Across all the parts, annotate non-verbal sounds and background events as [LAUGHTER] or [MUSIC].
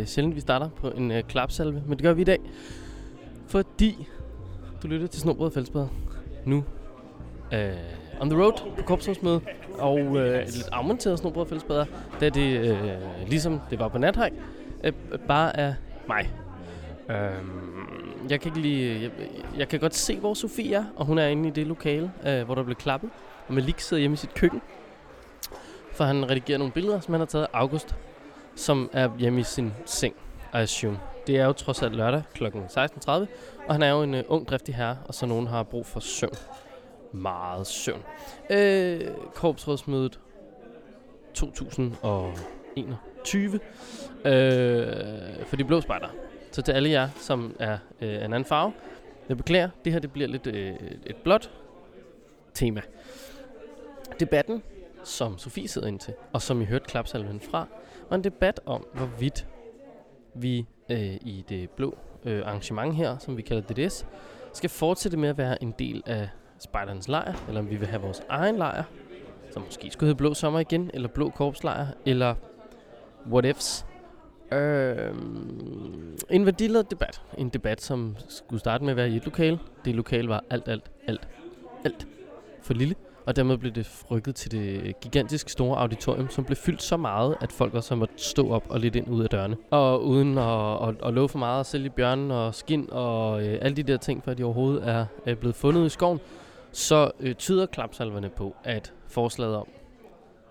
Øh, sjældent, vi starter på en øh, klapsalve, men det gør vi i dag. Fordi du lytter til Snobrød Fællesbad nu øh, on the road på korpsrådsmøde og øh, et lidt afmonteret Snobrød Fællesbad, da det, øh, ligesom det var på nathaj, øh, bare er mig. Øh, jeg kan ikke lige, øh, jeg, jeg kan godt se, hvor Sofie er, og hun er inde i det lokale, øh, hvor der blev klappet. Og Malik sidder hjemme i sit køkken, for han redigerer nogle billeder, som han har taget af August, som er hjemme i sin seng, I assume. Det er jo trods alt lørdag kl. 16.30, og han er jo en øh, ung, driftig herre, og så nogen har brug for søvn. Meget søvn. Øh, Korpsrådsmødet 2021 øh, for de blå spejder. Så til alle jer, som er øh, en anden farve, jeg beklager, det her det bliver lidt øh, et blåt tema. Debatten, som Sofie sidder ind til, og som I hørte klapsalven fra, og en debat om, hvorvidt vi øh, i det blå øh, arrangement her, som vi kalder DDS, skal fortsætte med at være en del af spejdernes lejr, eller om vi vil have vores egen lejr, som måske skulle hedde Blå Sommer igen, eller Blå Korpslejr, eller what ifs. Øh, en værdiladet debat. En debat, som skulle starte med at være i et lokal. Det lokal var alt, alt, alt, alt for lille. Og dermed blev det rykket til det gigantisk store auditorium, som blev fyldt så meget, at folk også måtte stå op og lidt ind ud af dørene. Og uden at, at, at love for meget at sælge bjørnen og skin og øh, alle de der ting, før de overhovedet er, er blevet fundet i skoven, så øh, tyder klapsalverne på, at forslaget om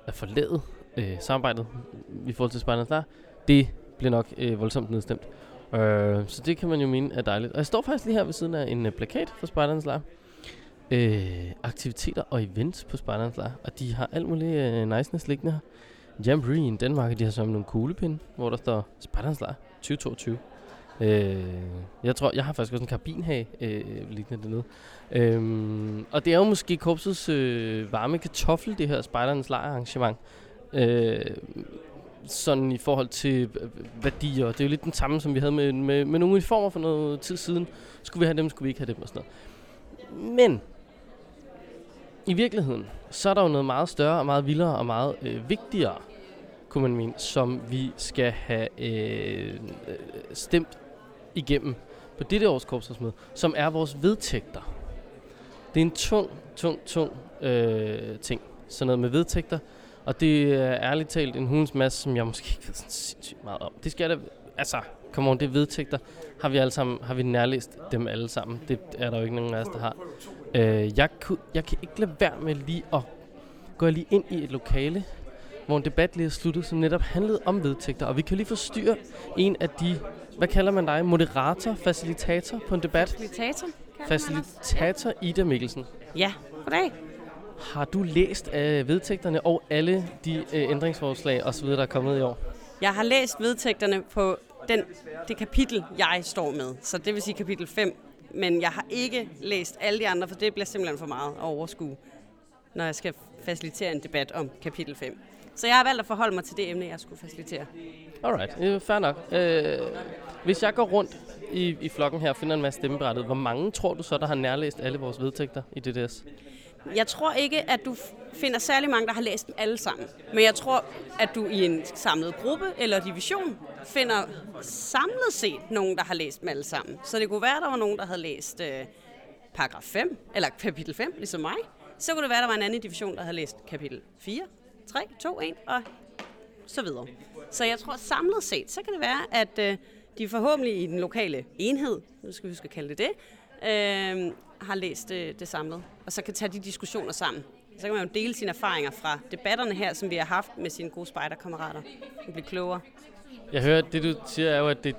at forlade øh, samarbejdet i forhold til Spejdernes der, det bliver nok øh, voldsomt nedstemt. Øh, så det kan man jo mene er dejligt. Og jeg står faktisk lige her ved siden af en øh, plakat for Spejdernes Lejr. Øh, aktiviteter og events på Spejdernes Lejr. Og de har alt muligt øh, niceness liggende her. Jamboree i Danmark, de har sammen nogle kuglepinde, hvor der står Spejdernes Lejr 2022. Øh, jeg tror, jeg har faktisk også en karbinhag øh, liggende dernede. Øhm, og det er jo måske korpsets øh, varme kartoffel, det her Spejdernes Lejr arrangement. Øh, sådan i forhold til øh, øh værdier. Det er jo lidt den samme, som vi havde med, med, med nogle uniformer for noget tid siden. Skulle vi have dem, skulle vi ikke have dem og sådan noget. Men i virkeligheden, så er der jo noget meget større og meget vildere og meget øh, vigtigere, kunne man mene, som vi skal have øh, øh, stemt igennem på dette års korpsrådsmøde, som er vores vedtægter. Det er en tung, tung, tung øh, ting. Sådan noget med vedtægter. Og det er ærligt talt en hunds masse, som jeg måske ikke ved sådan sindssygt meget om. Det skal da, altså, come on, det er vedtægter. Har vi alle sammen, har vi nærlæst dem alle sammen? Det er der jo ikke nogen af os, der har. Øh, jeg, kunne, jeg kan ikke lade være med lige at gå lige ind i et lokale, hvor en debat lige er sluttet, som netop handlede om vedtægter. Og vi kan lige forstyrre en af de, hvad kalder man dig, moderator, facilitator på en debat? Facilitator. Facilitator Ida Mikkelsen. Ja, goddag. Har du læst øh, vedtægterne og alle de øh, ændringsforslag osv., der er kommet i år? Jeg har læst vedtægterne på den, det kapitel, jeg står med. Så det vil sige kapitel 5. Men jeg har ikke læst alle de andre, for det bliver simpelthen for meget at overskue, når jeg skal facilitere en debat om kapitel 5. Så jeg har valgt at forholde mig til det emne, jeg skulle facilitere. Alright, fair nok. Øh, hvis jeg går rundt i, i flokken her og finder en masse stemmebrættet, hvor mange tror du så, der har nærlæst alle vores vedtægter i DDS? Jeg tror ikke, at du finder særlig mange, der har læst dem alle sammen. Men jeg tror, at du i en samlet gruppe eller division finder samlet set nogen, der har læst dem alle sammen. Så det kunne være, at der var nogen, der havde læst øh, paragraf 5, eller kapitel 5, ligesom mig. Så kunne det være, at der var en anden division, der havde læst kapitel 4, 3, 2, 1 og så videre. Så jeg tror samlet set, så kan det være, at øh, de forhåbentlig i den lokale enhed, nu skal vi huske at kalde det det, øh, har læst øh, det samlet, og så kan tage de diskussioner sammen. Så kan man jo dele sine erfaringer fra debatterne her, som vi har haft med sine gode spejderkammerater, og blive klogere. Jeg hører, det du siger er jo, at det,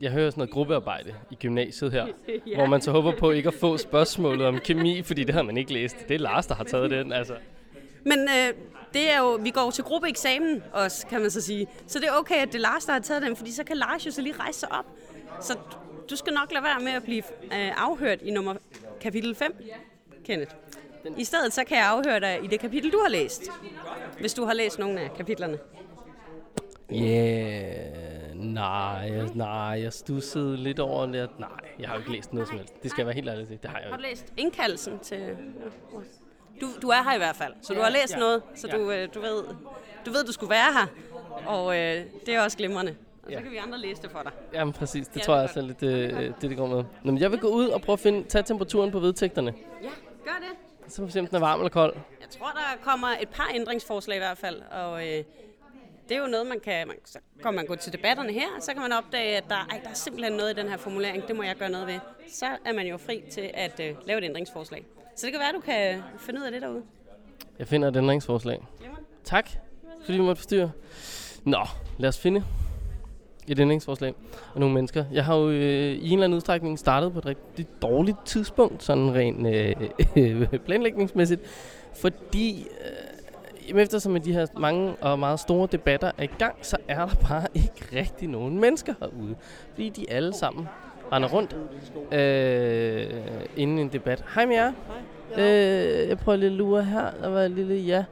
jeg hører sådan noget gruppearbejde i gymnasiet her, [LAUGHS] ja. hvor man så håber på ikke at få spørgsmålet om kemi, fordi det har man ikke læst. Det er Lars, der har taget den, altså. Men øh, det er jo, vi går til gruppeeksamen også, kan man så sige. Så det er okay, at det er Lars, der har taget den, fordi så kan Lars jo så lige rejse sig op. Så du skal nok lade være med at blive øh, afhørt i nummer kapitel 5, Kenneth. I stedet så kan jeg afhøre dig i det kapitel, du har læst. Hvis du har læst nogle af kapitlerne. Yeah, nej, jeg, nej, jeg stussede lidt over det. Nej, jeg har jo ikke læst noget som helst. Det skal jeg være helt ærlig til. Det har jeg jo Har du læst indkaldelsen til... Du, du er her i hvert fald, så du har læst ja, noget, så du, øh, du, ved, du ved, du skulle være her. Og øh, det er også glimrende. Og så Ja. kan vi andre læse det for dig. Jamen præcis, det Ja, tror det jeg også er lidt øh, det, det går med. Nå, men jeg vil gå ud og prøve at finde, tage temperaturen på vedtægterne. Ja, gør det. Så må vi se, om den er varm eller kold. Jeg tror, der kommer et par ændringsforslag i hvert fald, og øh, det er jo noget, man kan... Man, så kan man gå til debatterne her, og så kan man opdage, at der, ej, der er simpelthen noget i den her formulering, det må jeg gøre noget ved. Så er man jo fri til at øh, lave et ændringsforslag. Så det kan være, at du kan finde ud af det derude. Jeg finder et ændringsforslag. Glimrende. Tak, fordi vi måtte forstyrre. Nå, lad os finde et ændringsforslag og nogle mennesker. Jeg har jo øh, i en eller anden udstrækning startet på et rigtig dårligt tidspunkt, sådan rent øh, planlægningsmæssigt, fordi øh, eftersom de her mange og meget store debatter er i gang, så er der bare ikke rigtig nogen mennesker herude, fordi de alle sammen render rundt øh, inden en debat. Hej med jer. Øh, jeg prøver lidt lure her. Der var et lille ja.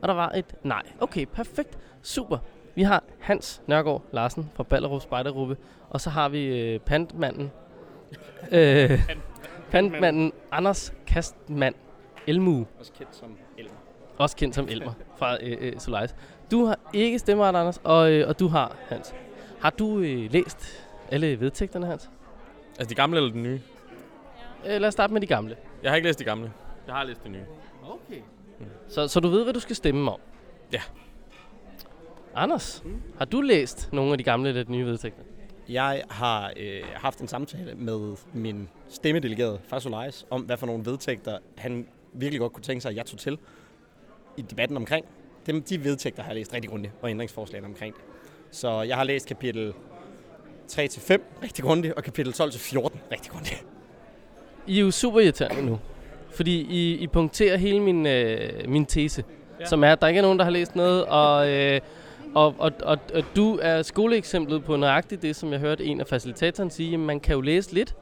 Og der var et nej. Okay, perfekt. Super. Vi har Hans Nørgaard Larsen fra Ballerup Spejdergruppe. Og så har vi øh, pantmanden. øh, pantmanden Anders Kastmand Elmu. Også kendt som Elmer. Også kendt som Elmer fra øh, øh, Solaris. Du har ikke stemmeret, Anders, og, øh, og du har, Hans. Har du øh, læst alle vedtægterne, Hans? Altså de gamle eller de nye? Øh, lad os starte med de gamle. Jeg har ikke læst de gamle. Jeg har læst de nye. Okay. Så, så du ved, hvad du skal stemme om? Ja. Anders, har du læst nogle af de gamle eller de nye vedtægter? Jeg har øh, haft en samtale med min stemmedelegerede fra Solaris om, hvad for nogle vedtægter han virkelig godt kunne tænke sig, at jeg tog til i debatten omkring. Dem, de vedtægter har jeg læst rigtig grundigt, og ændringsforslagene omkring det. Så jeg har læst kapitel 3-5 rigtig grundigt, og kapitel 12-14 rigtig grundigt. I er jo super irriterende nu. Fordi I, I punkterer hele min, øh, min tese. Ja. Som er, at der ikke er nogen, der har læst noget. Og, øh, og, og, og, og du er skoleeksemplet på nøjagtigt det, som jeg hørte en af facilitatorerne sige. Jamen, man kan jo læse lidt,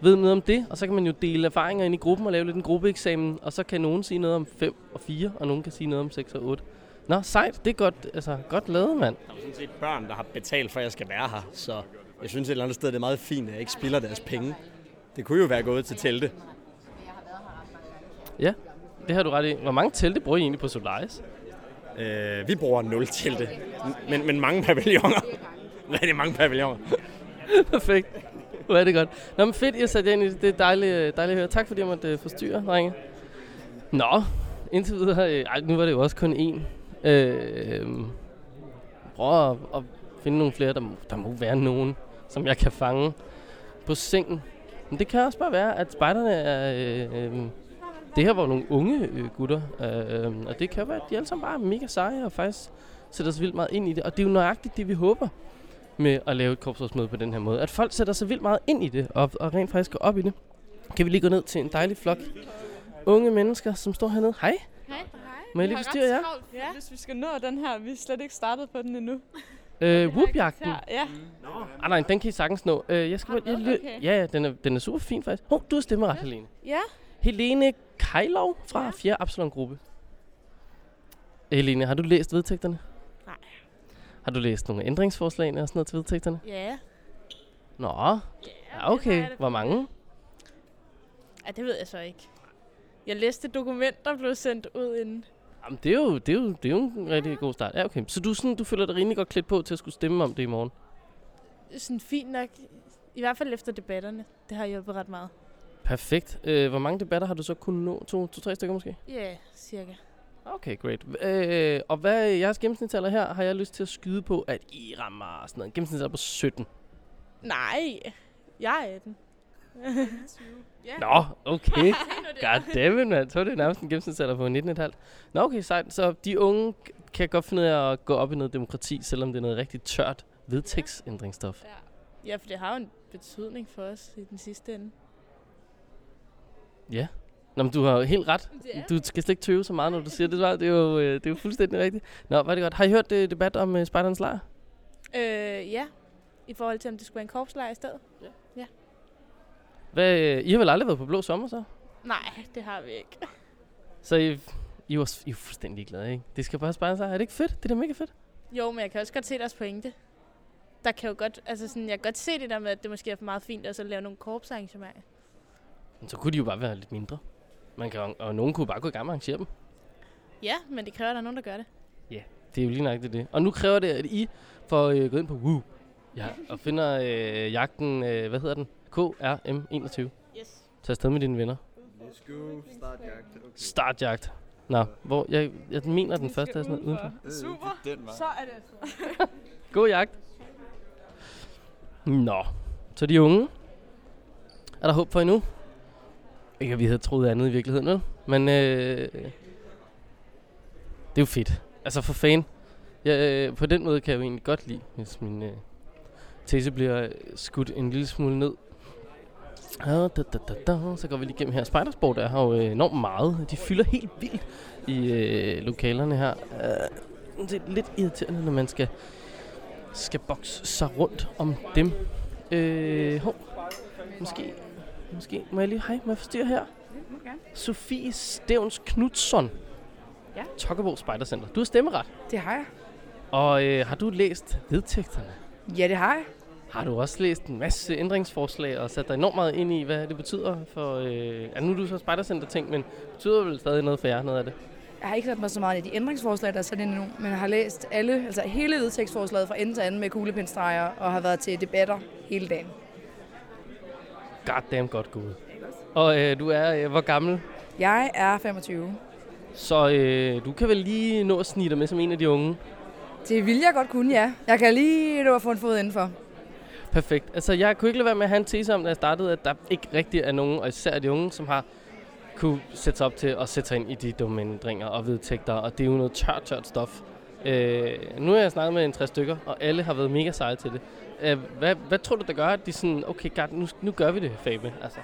ved noget om det, og så kan man jo dele erfaringer ind i gruppen og lave lidt en gruppeeksamen. Og så kan nogen sige noget om 5 og 4, og nogen kan sige noget om 6 og 8. Nå, sejt. Det er godt, altså, godt lavet, mand. Der er sådan set børn, der har betalt for, at jeg skal være her, så jeg synes et eller andet sted, det er meget fint, at jeg ikke spilder deres penge. Det kunne jo være gået til telte. Ja, det har du ret i. Hvor mange telte bruger I egentlig på Solaris? Øh, vi bruger nul telte, men, men mange pavilloner. [LAUGHS] Rigtig mange pavilloner. [LAUGHS] Perfekt. Hvor er det godt. Nå, men fedt, I har sat jer ind i det. Det er dejligt, øh, dejligt at høre. Tak fordi jeg måtte øh, forstyrre, drenge. Nå, indtil videre. Øh, ej, nu var det jo også kun én. Øh, prøv at, at finde nogle flere. Der må, der må være nogen, som jeg kan fange på sengen. Men det kan også bare være, at spejderne er... Øh, øh, det her var nogle unge øh, gutter, øh, og det kan være, at de alle sammen bare er mega seje og faktisk sætter sig vildt meget ind i det. Og det er jo nøjagtigt det, vi håber med at lave et korpsrådsmøde på den her måde. At folk sætter sig vildt meget ind i det, og, og rent faktisk går op i det. Kan vi lige gå ned til en dejlig flok unge mennesker, som står hernede. Hej, Hej. må jeg lige forstyrre jer? travlt, ja. hvis vi skal nå den her. Vi er slet ikke startet på den endnu. Øh, whoop-jagten. Ja, ja. Ah, nej, den kan I sagtens nå. Øh, jeg skal bare, jeg, Okay. Ja, ja, den er, den er super fin faktisk. Hov, du har stemmeret, Helene. Ja, Helene Kejlov fra Ja. 4. Absalon Gruppe. Helene, har du læst vedtægterne? Nej. Har du læst nogle ændringsforslag og sådan noget til vedtægterne? ja. Nå, Ja, okay. Hvor mange? Ja, det ved jeg så ikke. Jeg læste dokument, der blev sendt ud inden. Jamen, det er jo, det er jo, det er jo en rigtig god start. Ja, okay. Så du, sådan, du føler dig rimelig godt klædt på til at skulle stemme om det i morgen? Sådan fint nok. I hvert fald efter debatterne. Det har hjulpet ret meget. Perfekt. Øh, hvor mange debatter har du så kunnet nå? To, to tre stykker måske? Ja, yeah, cirka. Okay, great. Øh, og hvad er jeres gennemsnitsalder her? Har jeg lyst til at skyde på, at I rammer sådan noget. En gennemsnitsalder på 17. Nej, jeg er 18. ja. [LAUGHS] Nå, okay. Goddammit, mand. Så er det nærmest en gennemsnitsalder på 19,5. Nå, okay, sejt. Så de unge kan godt finde ud af at gå op i noget demokrati, selvom det er noget rigtig tørt vedtægtsændringsstof. Ja. ja, for det har jo en betydning for os i den sidste ende. Ja. Nå, men du har jo helt ret. Ja. Du skal slet ikke tøve så meget, når du siger det. svar. Det er jo, øh, det er jo fuldstændig rigtigt. Nå, var det godt. Har I hørt det debat om uh, Spejderens lejr? Øh, ja. I forhold til, om det skulle være en korpslejr i stedet? Hvad, øh, I har vel aldrig været på Blå Sommer, så? Nej, det har vi ikke. Så I, I, var, I er fuldstændig glade, ikke? Det skal bare spejle sig. Er det ikke fedt? Det er da mega fedt. Jo, men jeg kan også godt se deres pointe. Der kan jo godt, altså sådan, jeg kan godt se det der med, at det måske er for meget fint at så lave nogle korpsarrangementer. Men så kunne de jo bare være lidt mindre. Man kan, og nogen kunne bare gå i gang og arrangere dem. Ja, men det kræver, at der er nogen, der gør det. det er jo lige nøjagtigt det. Og nu kræver det, at I får øh, gået ind på Woo. Ja, og finder øh, jagten, øh, hvad hedder den? KRM21. Yes. Tag afsted med dine venner. Let's go. Start jagt. Okay. Startjagt. Nå, hvor, jeg, jeg mener, den første er sådan noget udenfor. Super. Den var. Så er det [LAUGHS] God jagt. Nå, så de unge. Er der håb for endnu? Ikke at vi havde troet andet i virkeligheden, vel? Men øh, det er jo fedt. Altså for fan. Ja, øh, på den måde kan jeg jo egentlig godt lide, hvis min øh, tese bliver øh, skudt en lille smule ned. Ah, da, da, da, da. Så går vi lige igennem her. Spidersport er her jo øh, enormt meget. De fylder helt vildt i øh, lokalerne her. Øh, det er lidt irriterende, når man skal skal bokse sig rundt om dem. Øh, hov. Måske, måske, må jeg lige, hej, må jeg forstyrre her? Sofie Stævns Knudsson. Ja. Tokkebo Spejdercenter. Du har stemmeret. Det har jeg. Og øh, har du læst vedtægterne? Ja, det har jeg. Har du også læst en masse ændringsforslag og sat dig enormt meget ind i, hvad det betyder for... Øh, ja, nu er du så Spejdercenter ting, men betyder det vel stadig noget for jer, noget af det? Jeg har ikke sat mig så meget i de ændringsforslag, der er sat ind endnu, men jeg har læst alle, altså hele vedtægtsforslaget fra ende til anden med kuglepindstreger og har været til debatter hele dagen. Goddamn godt gået. Og øh, du er øh, hvor gammel? Jeg er 25. Så øh, du kan vel lige nå at snige dig med som en af de unge? Det vil jeg godt kunne, ja. Jeg kan lige nå at få en fod indenfor. Perfekt. Altså, jeg kunne ikke lade være med at have en tese om, da jeg startede, at der ikke rigtig er nogen, og især de unge, som har kunne sætte sig op til at sætte sig ind i de dumme ændringer og vedtægter, og det er jo noget tørt, tørt stof. Øh, nu har jeg snakket med en 60 stykker, og alle har været mega seje til det. Øh, hvad, hvad tror du, der gør, at de sådan, okay, God, nu, nu gør vi det, Fabe? Altså,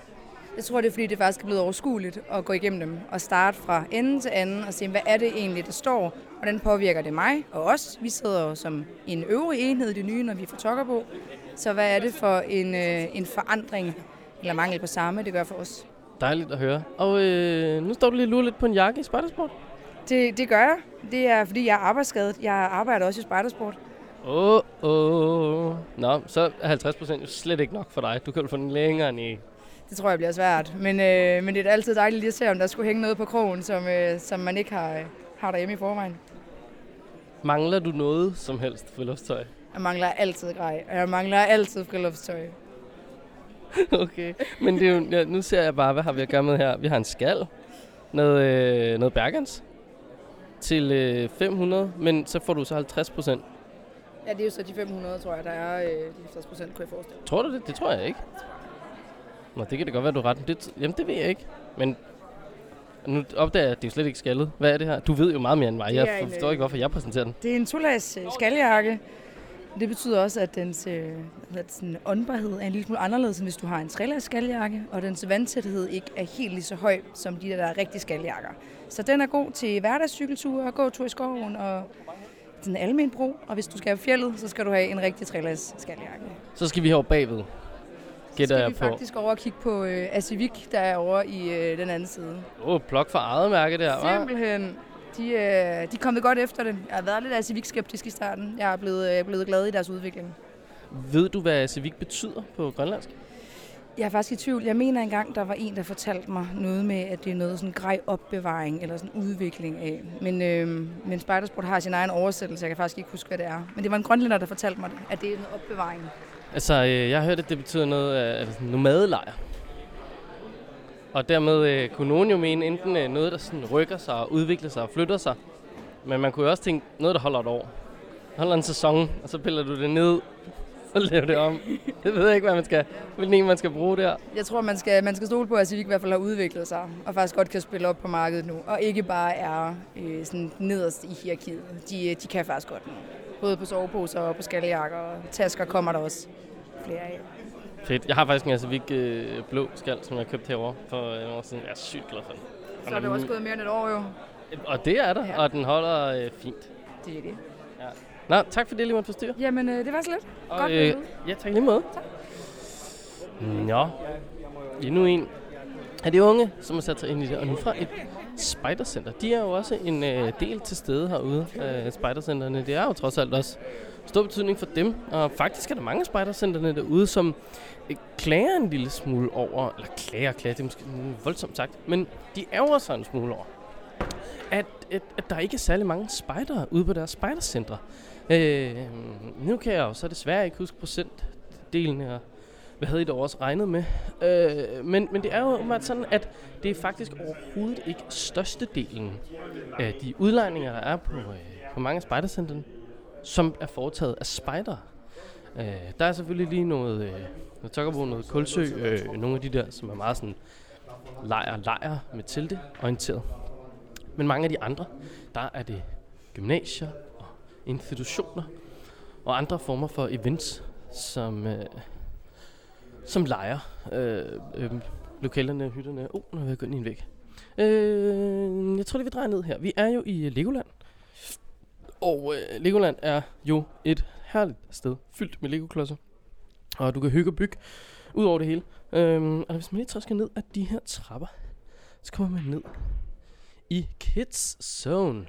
Jeg tror, det er fordi, det faktisk er blevet overskueligt at gå igennem dem og starte fra ende til anden og se, hvad er det egentlig, der står? Hvordan påvirker det mig og os? Vi sidder jo som en øvrig enhed i det nye, når vi får tokker på. Så hvad er det for en, øh, en forandring eller mangel på samme, det gør for os? dejligt at høre. Og øh, nu står du lige og lurer lidt på en jakke i Spejdersport. Det, det gør jeg. Det er, fordi jeg er arbejdsskadet. Jeg arbejder også i spejdersport. Åh, oh, oh. Nå, så er 50 procent jo slet ikke nok for dig. Du kan jo få den længere ned. Det tror jeg bliver svært. Men, øh, men det er altid dejligt lige at se, om der skulle hænge noget på krogen, som, øh, som man ikke har, har derhjemme i forvejen. Mangler du noget som helst friluftstøj? Jeg mangler altid grej, og jeg mangler altid friluftstøj. [LAUGHS] okay, men det er jo, ja, nu ser jeg bare, hvad har vi at gøre med her? Vi har en skal, noget, øh, noget Bergens til øh, 500, men så får du så 50 procent. Ja, det er jo så de 500, tror jeg, der er øh, de 50 procent, kunne jeg forestille. Tror du det? Det tror jeg ikke. Nå, det kan det godt være, du ret. Det, jamen, det ved jeg ikke. Men nu opdager jeg, at det er jo slet ikke skaldet. Hvad er det her? Du ved jo meget mere end mig. Jeg en, forstår øh, ikke, hvorfor jeg præsenterer den. Det er en tolags øh, skaljakke. Det betyder også, at dens øh, sådan åndbarhed er en lille smule anderledes, end hvis du har en trelags skaljakke, og dens vandtæthed ikke er helt lige så høj som de der, der er rigtige skaljakker. Så den er god til hverdagscykelture, gåtur i skoven og en almen brug. Og hvis du skal have fjellet, så skal du have en rigtig trelags skaljakke. Så skal vi herover bagved. Så Gætter skal jeg vi på. faktisk over og kigge på øh, Asivik, der er over i øh, den anden side. Åh, oh, plok for eget mærke der, hva'? Simpelthen. De, øh, de er kommet godt efter det. Jeg har været lidt Asivik-skeptisk i starten. Jeg er blevet, øh, blevet glad i deres udvikling. Ved du, hvad Civik betyder på grønlandsk? Jeg er faktisk i tvivl. Jeg mener engang, der var en, der fortalte mig noget med, at det er noget sådan grej opbevaring eller sådan udvikling af. Men, øh, men Spidersport har sin egen oversættelse. Jeg kan faktisk ikke huske, hvad det er. Men det var en grønlænder, der fortalte mig det, at det er noget opbevaring. Altså, øh, jeg har hørt, at det betyder noget øh, af nomadelejr. Og dermed øh, kunne nogen jo mene enten øh, noget, der sådan rykker sig og udvikler sig og flytter sig. Men man kunne jo også tænke noget, der holder et år. Holder en sæson, og så piller du det ned, [LAUGHS] så laver det om. Det ved jeg ikke, hvad man skal, hvilken en man skal bruge der. Jeg tror, man skal, man skal stole på, at Civic i hvert fald har udviklet sig, og faktisk godt kan spille op på markedet nu, og ikke bare er øh, sådan nederst i hierarkiet. De, øh, de kan faktisk godt nu. Både på soveposer og på skaljakker og tasker kommer der også flere af. Fedt. Jeg har faktisk en Asavik øh, blå skal, som jeg købte herovre for øh, nogle år siden. Jeg er sygt glad for den. Så er det også gået mere end et år jo. Og det er der, Ja. og den holder øh, fint. Det er det. Nå, tak for det, lige måtte forstyrre. Jamen, øh, det var så lidt. Og, Godt øh, ja, tak lige måde. Nå, endnu en af de unge, som har sat sig ind i det, og nu fra et spejdercenter. De er jo også en øh, del til stede herude, øh, spejdercenterne. Det er jo trods alt også stor betydning for dem, og faktisk er der mange spejdercenterne derude, som øh, klager en lille smule over, eller klager, klager, det er måske voldsomt sagt, men de ærger sig en smule over, at, at, at der ikke er særlig mange spejdere ude på deres spejdercentre. Øh, nu kan jeg jo så desværre ikke huske procentdelen her. hvad havde I dog også regnet med. Øh, men, men det er jo åbenbart sådan, at det er faktisk overhovedet ikke størstedelen af de udlejninger, der er på, øh, på mange af spejdercentrene, som er foretaget af spejder. Øh, der er selvfølgelig lige noget, øh, noget Tokkerbo, noget Kulsø, øh, nogle af de der, som er meget sådan lejer, lejer med telte orienteret. Men mange af de andre, der er det gymnasier institutioner og andre former for events, som, øh, som leger øh, øh, lokalerne, hytterne. Oh, nu er jeg gået ind i en væg. Øh, jeg tror, lige, vi drejer ned her. Vi er jo i øh, Legoland. Og øh, Legoland er jo et herligt sted, fyldt med Lego-klodser. Og du kan hygge og bygge ud over det hele. Øhm, og hvis man lige træsker ned af de her trapper, så kommer man ned i Kids Zone.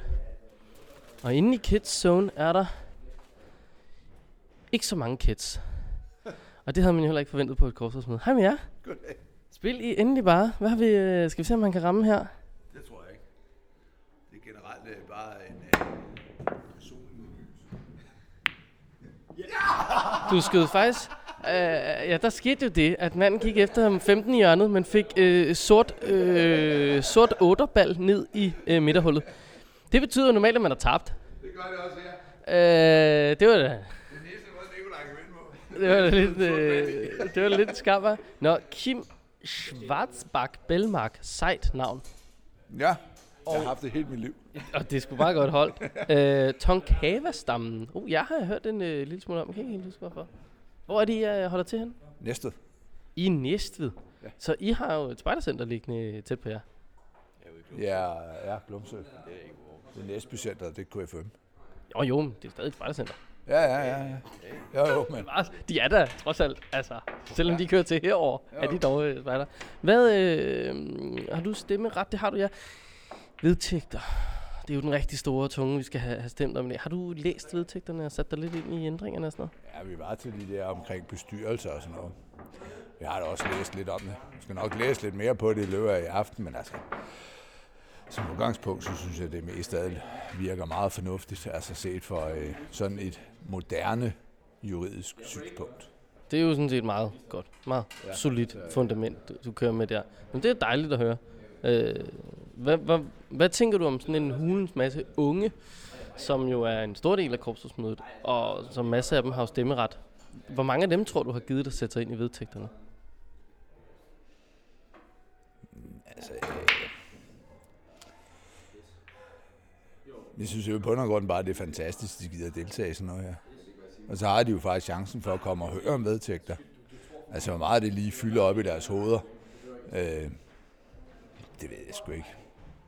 Og inde i Kids Zone er der ikke så mange kids. Og det havde man jo heller ikke forventet på et korpsrådsmøde. Hej med jer. Goddag. Spil I endelig bare. Hvad har vi, øh, skal vi se, om man kan ramme her? Det tror jeg ikke. Det er generelt øh, bare en øh, solen. [LAUGHS] Du skød faktisk... Øh, ja, der skete jo det, at manden gik efter ham 15 i hjørnet, men fik øh, sort, øh, sort 8-ball ned i øh, midterhullet. Det betyder normalt, at man har tabt. Det gør det også her. Øh, det var da... Det er. Det var lidt, [LAUGHS] øh, det var lidt skammer. Nå, Kim Schwarzbach Belmark. Sejt navn. Ja, jeg har haft det hele mit liv. Og det skulle bare godt holdt. øh, Tonkava-stammen. Uh, jeg har hørt en øh, lille smule om. Jeg kan ikke helt huske, hvorfor. Hvor er det, I øh, holder til hen? Næste. I Næstved. Ja. Så I har jo et spejdercenter liggende tæt på jer. Ja, ja, Glumsø. Det næste budcenter, det er KFM. Jo, jo, det er stadig et spejdercenter. Ja, ja, ja. ja. Jo, jo, [LAUGHS] men de er der trods alt. Altså, selvom de kører til herover, er de dog øh, spejder. Hvad, øh, har du stemmeret? Det har du, ja. Vedtægter. Det er jo den rigtig store tunge, vi skal have, have stemt om. Har du læst vedtægterne og sat dig lidt ind i ændringerne og sådan noget? ja, vi var til de der omkring bestyrelser og sådan noget. Jeg har da også læst lidt om det. Jeg skal nok læse lidt mere på det i løbet af i aften, men altså... Som udgangspunkt, så synes jeg, det mest stadig virker meget fornuftigt, altså set for øh, sådan et moderne juridisk synspunkt. Det er jo sådan set meget godt. Meget ja. solidt fundament, du- kører med der. Men det er dejligt at høre. Øh, hvad, hvad, hvad tænker du om sådan en hulens masse unge, som jo er en stor del af korpsrådsmødet, og som masser af dem har jo stemmeret. Hvor mange af dem tror du har givet dig at sætte sig ind i vedtægterne? Altså, øh, jeg synes jo på grund af bare, det er fantastisk, at de gider deltage i sådan noget her. Og så har de jo faktisk chancen for at komme og høre om vedtægter. Altså, hvor meget det lige fylder op i deres hoveder. Øh, det ved jeg sgu ikke.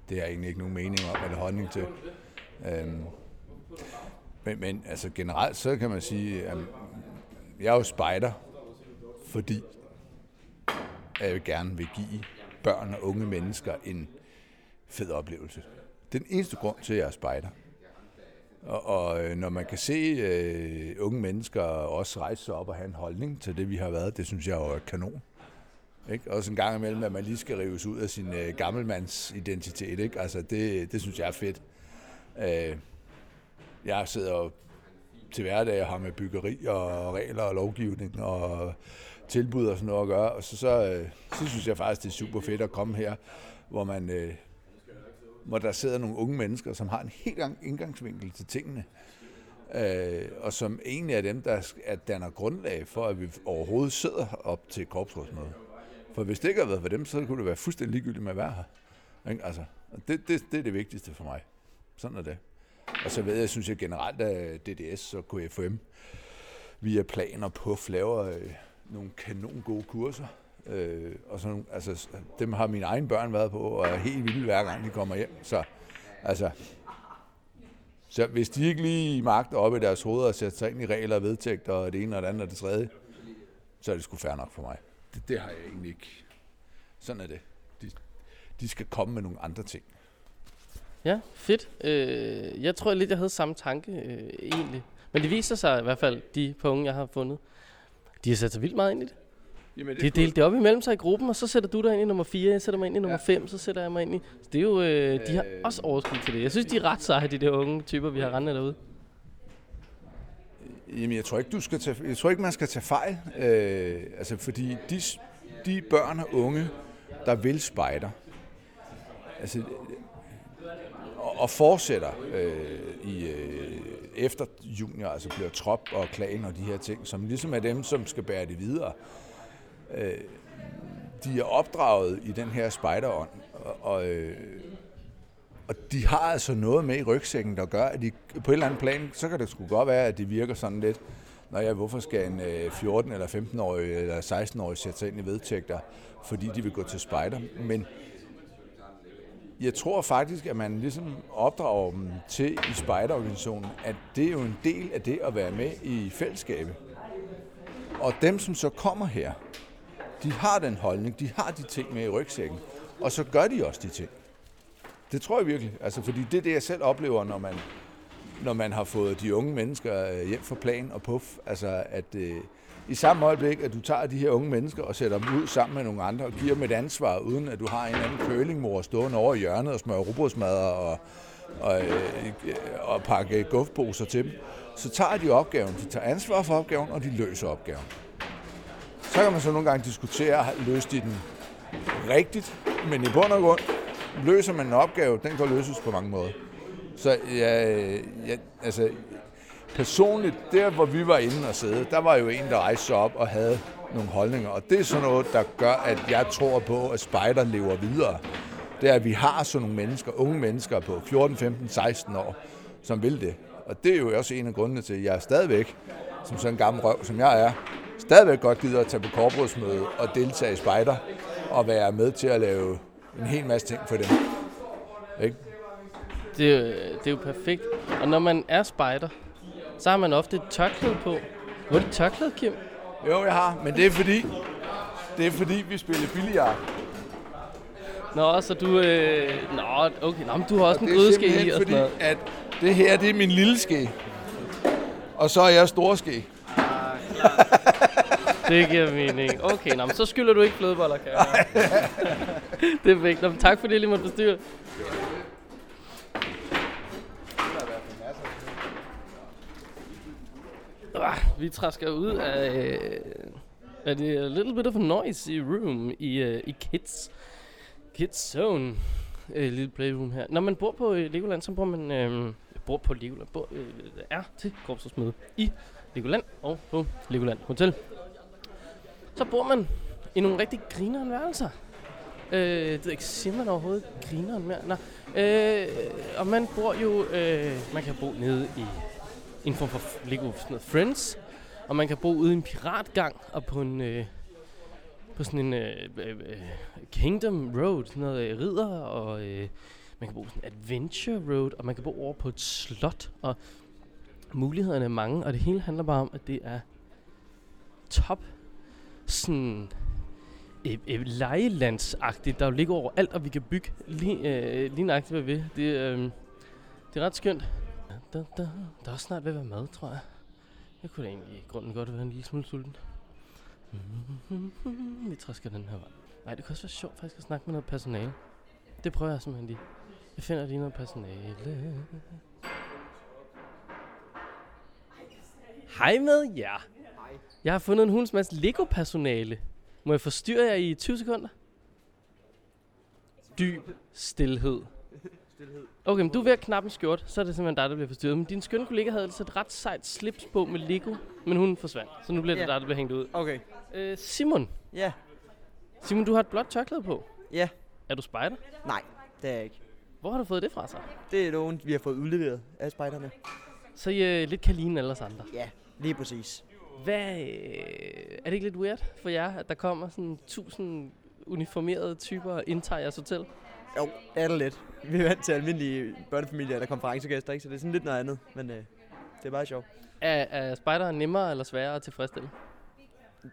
Det har jeg egentlig ikke nogen mening om eller holdning til. Øh, men, men altså generelt, så kan man sige, at jeg er jo spejder, fordi jeg vil gerne vil give børn og unge mennesker en fed oplevelse. Den eneste grund til, at jeg er spejder. Og, og øh, når man kan se øh, unge mennesker også rejse sig op og have en holdning til det, vi har været, det synes jeg jo er kanon. Ikke? Også en gang imellem, at man lige skal rives ud af sin øh, gammelmandsidentitet. Ikke? Altså, det, det synes jeg er fedt. Øh, jeg sidder jo til hverdag og har med byggeri og regler og lovgivning og tilbud og sådan noget at gøre. Og så, så, øh, så synes jeg faktisk, det er super fedt at komme her, hvor man øh, hvor der sidder nogle unge mennesker, som har en helt anden indgangsvinkel til tingene, øh, og som egentlig er dem, der er, danner grundlag for, at vi overhovedet sidder op til korpsrådsmøde. For hvis det ikke havde været for dem, så kunne det være fuldstændig ligegyldigt med at være her. Ikke? Altså, det, det, det er det vigtigste for mig. Sådan er det. Og så ved jeg, synes jeg generelt, at DDS og KFM via planer på laver øh, nogle kanon gode kurser. Øh, og sådan, altså, dem har mine egne børn været på, og er helt vilde hver gang de kommer hjem. Så, altså, så hvis de ikke lige magter op i deres hoveder og sætter sig ind i regler og vedtægter og det ene og det andet og det tredje, så er det sgu fair nok for mig. Det, det har jeg egentlig ikke. Sådan er det. De, de skal komme med nogle andre ting. Ja, fedt. Øh, jeg tror lidt, jeg havde samme tanke øh, egentlig. Men det viser sig i hvert fald, de på unge, jeg har fundet, de har sat sig vildt meget ind i det. Jamen, De delte det op imellem sig i gruppen, og så sætter du dig ind i nummer 4, jeg sætter mig ind i nummer 5, så sætter jeg mig ind i... Så det er jo... Øh, de har Øh. også overskud til det. Jeg synes, de er ret seje, de der unge typer, vi har rendende derude. Jamen, jeg tror ikke, du skal tage, jeg tror ikke, man skal tage fejl. Øh, altså, fordi de, de børn og unge, der vil spejder, altså, og, og fortsætter øh, i, øh, efter junior, altså bliver trop og klan og de her ting, som ligesom er dem, som skal bære det videre. Øh, Øh, de er opdraget i den her spejderånd, og, og, øh, og de har altså noget med i rygsækken, der gør, at de på et eller andet plan, så kan det sgu godt være, at det virker sådan lidt, når jeg, hvorfor skal en øh, 14 eller 15-årig eller 16-årig sætte sig ind i vedtægter, fordi de vil gå til spejder. Men jeg tror faktisk, at man ligesom opdrager dem til i spejderorganisationen, at det er jo en del af det at være med i fællesskabet. Og dem, som så kommer her, de har den holdning, de har de ting med i rygsækken, og så gør de også de ting. Det tror jeg virkelig. Altså, fordi det er det, jeg selv oplever, når man, når man har fået de unge mennesker øh, hjem fra plan og puff. Altså, at øh, i samme øjeblik, at du tager de her unge mennesker og sætter dem ud sammen med nogle andre og giver dem et ansvar, uden at du har en anden kølingmor stående over i hjørnet og smøre robotsmadder og, og, øh, og pakke gufposer til dem, så tager de opgaven. De tager ansvar for opgaven, og de løser opgaven. Så kan man så nogle gange diskutere, løser de den rigtigt, men i bund og grund løser man en opgave, den kan løses på mange måder. Så jeg, jeg, altså, personligt, der hvor vi var inde og sidde, der var jo en, der rejste sig op og havde nogle holdninger. Og det er sådan noget, der gør, at jeg tror på, at spejder lever videre. Det er, at vi har sådan nogle mennesker, unge mennesker på 14, 15, 16 år, som vil det. Og det er jo også en af grundene til, at jeg er stadigvæk, som sådan en gammel røv, som jeg er, stadigvæk godt gider at tage på korporatsmøde og deltage i spejder og være med til at lave en hel masse ting for dem. Ikke? Det, er jo- det er jo perfekt. Og når man er spejder, så har man ofte et tørklæde på. Hvor er det tørklæde, Kim? Jo, jeg har, men det er fordi, det er fordi vi spiller billiard. Nå, så du... Øh, nå, okay. Nå, men du har også Og en grydeske i og sådan fordi, noget. at det her, det er min lille ske. Og så er jeg stor ske. Det giver mening. Okay, nå, men så skylder du ikke flødeboller, kan jeg. Det er vigtigt. Nå, men tak fordi jeg lige måtte forstyrre. Ah, vi træsker ud af, øh, af det a little bit of a noisy room i, uh, i Kids, Kids Zone. Øh, lille playroom her. Når man bor på Legoland, så bor man... Øh, bor på Legoland, bor, øh, er til korpsrådsmøde i Legoland og på Legoland Hotel. Så bor man i nogle rigtig grineren værelser. Øh, det ved ikke, siger man overhovedet grineren mere? Nå. Øh, og man bor jo, øh, man kan bo nede i en form for Lego sådan noget Friends, og man kan bo ude i en piratgang og på en øh, på sådan en øh, øh, øh, Kingdom Road, sådan noget øh, ridder, og øh, man kan bo på sådan en Adventure Road, og man kan bo over på et slot, og mulighederne er mange, og det hele handler bare om, at det er top sådan øh, øh, lejelandsagtigt, der jo ligger over alt, og vi kan bygge lige, øh, lige nøjagtigt, hvad vi vil. Det, øh, det er ret skønt. Da, da, der er også snart ved at være mad, tror jeg. Jeg kunne da egentlig i grunden godt være en lille smule sulten. [LAUGHS] Vi træsker den her vej. Nej, det kunne også være sjovt faktisk at snakke med noget personale. Det prøver jeg simpelthen lige. Jeg finder lige noget personale. Hej med jer. Jeg har fundet en hulens masse Lego-personale. Må jeg forstyrre jer i 20 sekunder? Dyb stillhed. Okay, men du er ved at knappe en skjort, så er det simpelthen dig, der bliver forstyrret. Men din skønne kollega havde altså et ret sejt slips på med Lego, men hun forsvandt. Så nu bliver det Ja. dig, der bliver hængt ud. Okay. Øh, Simon. Ja. Simon, du har et blåt tørklæde på. Ja. Er du spejder? Nej, det er jeg ikke. Hvor har du fået det fra så? Det er nogen, vi har fået udleveret af spejderne. Så I er lidt kan ligne alle os andre. Ja, lige præcis. Hvad, øh, er det ikke lidt weird for jer, at der kommer sådan tusind uniformerede typer og indtager jeres hotel? Jo, det er det lidt. Vi er vant til almindelige børnefamilier, der konferencegæster, ikke? Så det er sådan lidt noget andet, men øh, det er bare sjovt. Er, er spejder nemmere eller sværere at tilfredsstille?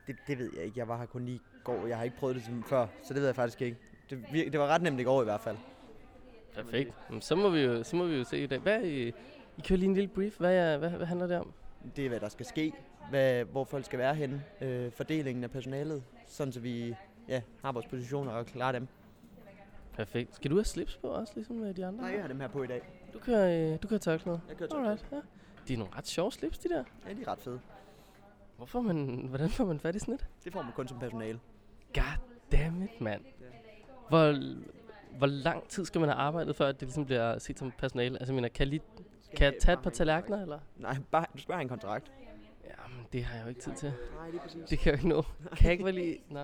Det, det ved jeg ikke. Jeg var her kun lige i går. Jeg har ikke prøvet det som før, så det ved jeg faktisk ikke. Det, det var ret nemt i går i hvert fald. Perfekt. Jamen, så, må vi jo, så må vi jo se i dag. Hvad, I, I kører lige en lille brief. Hvad, hvad, hvad handler det om? Det er, hvad der skal ske. Hvad, hvor folk skal være henne. Øh, fordelingen af personalet. sådan så vi ja, har vores positioner og klarer dem. Perfekt. Skal du have slips på også, ligesom øh, de andre? Nej, jeg har dem her på i dag. Du kører, øh, du kører tørklæde? Jeg kører tørklæde. Alright, ja. De er nogle ret sjove slips, de der. Ja, de er ret fede. Hvorfor man, hvordan får man fat i sådan et? Det får man kun som personale. God damn it, mand. Hvor, hvor lang tid skal man have arbejdet, før at det ligesom bliver set som personale? Altså, jeg mener, kan, jeg lige, kan jeg tage et par tallerkener, eller? Nej, bare, du skal bare have en kontrakt. Jamen, det har jeg jo ikke tid til. Nej, det er præcis. Det kan jeg jo ikke nå. Kan jeg ikke bare lige... Nå.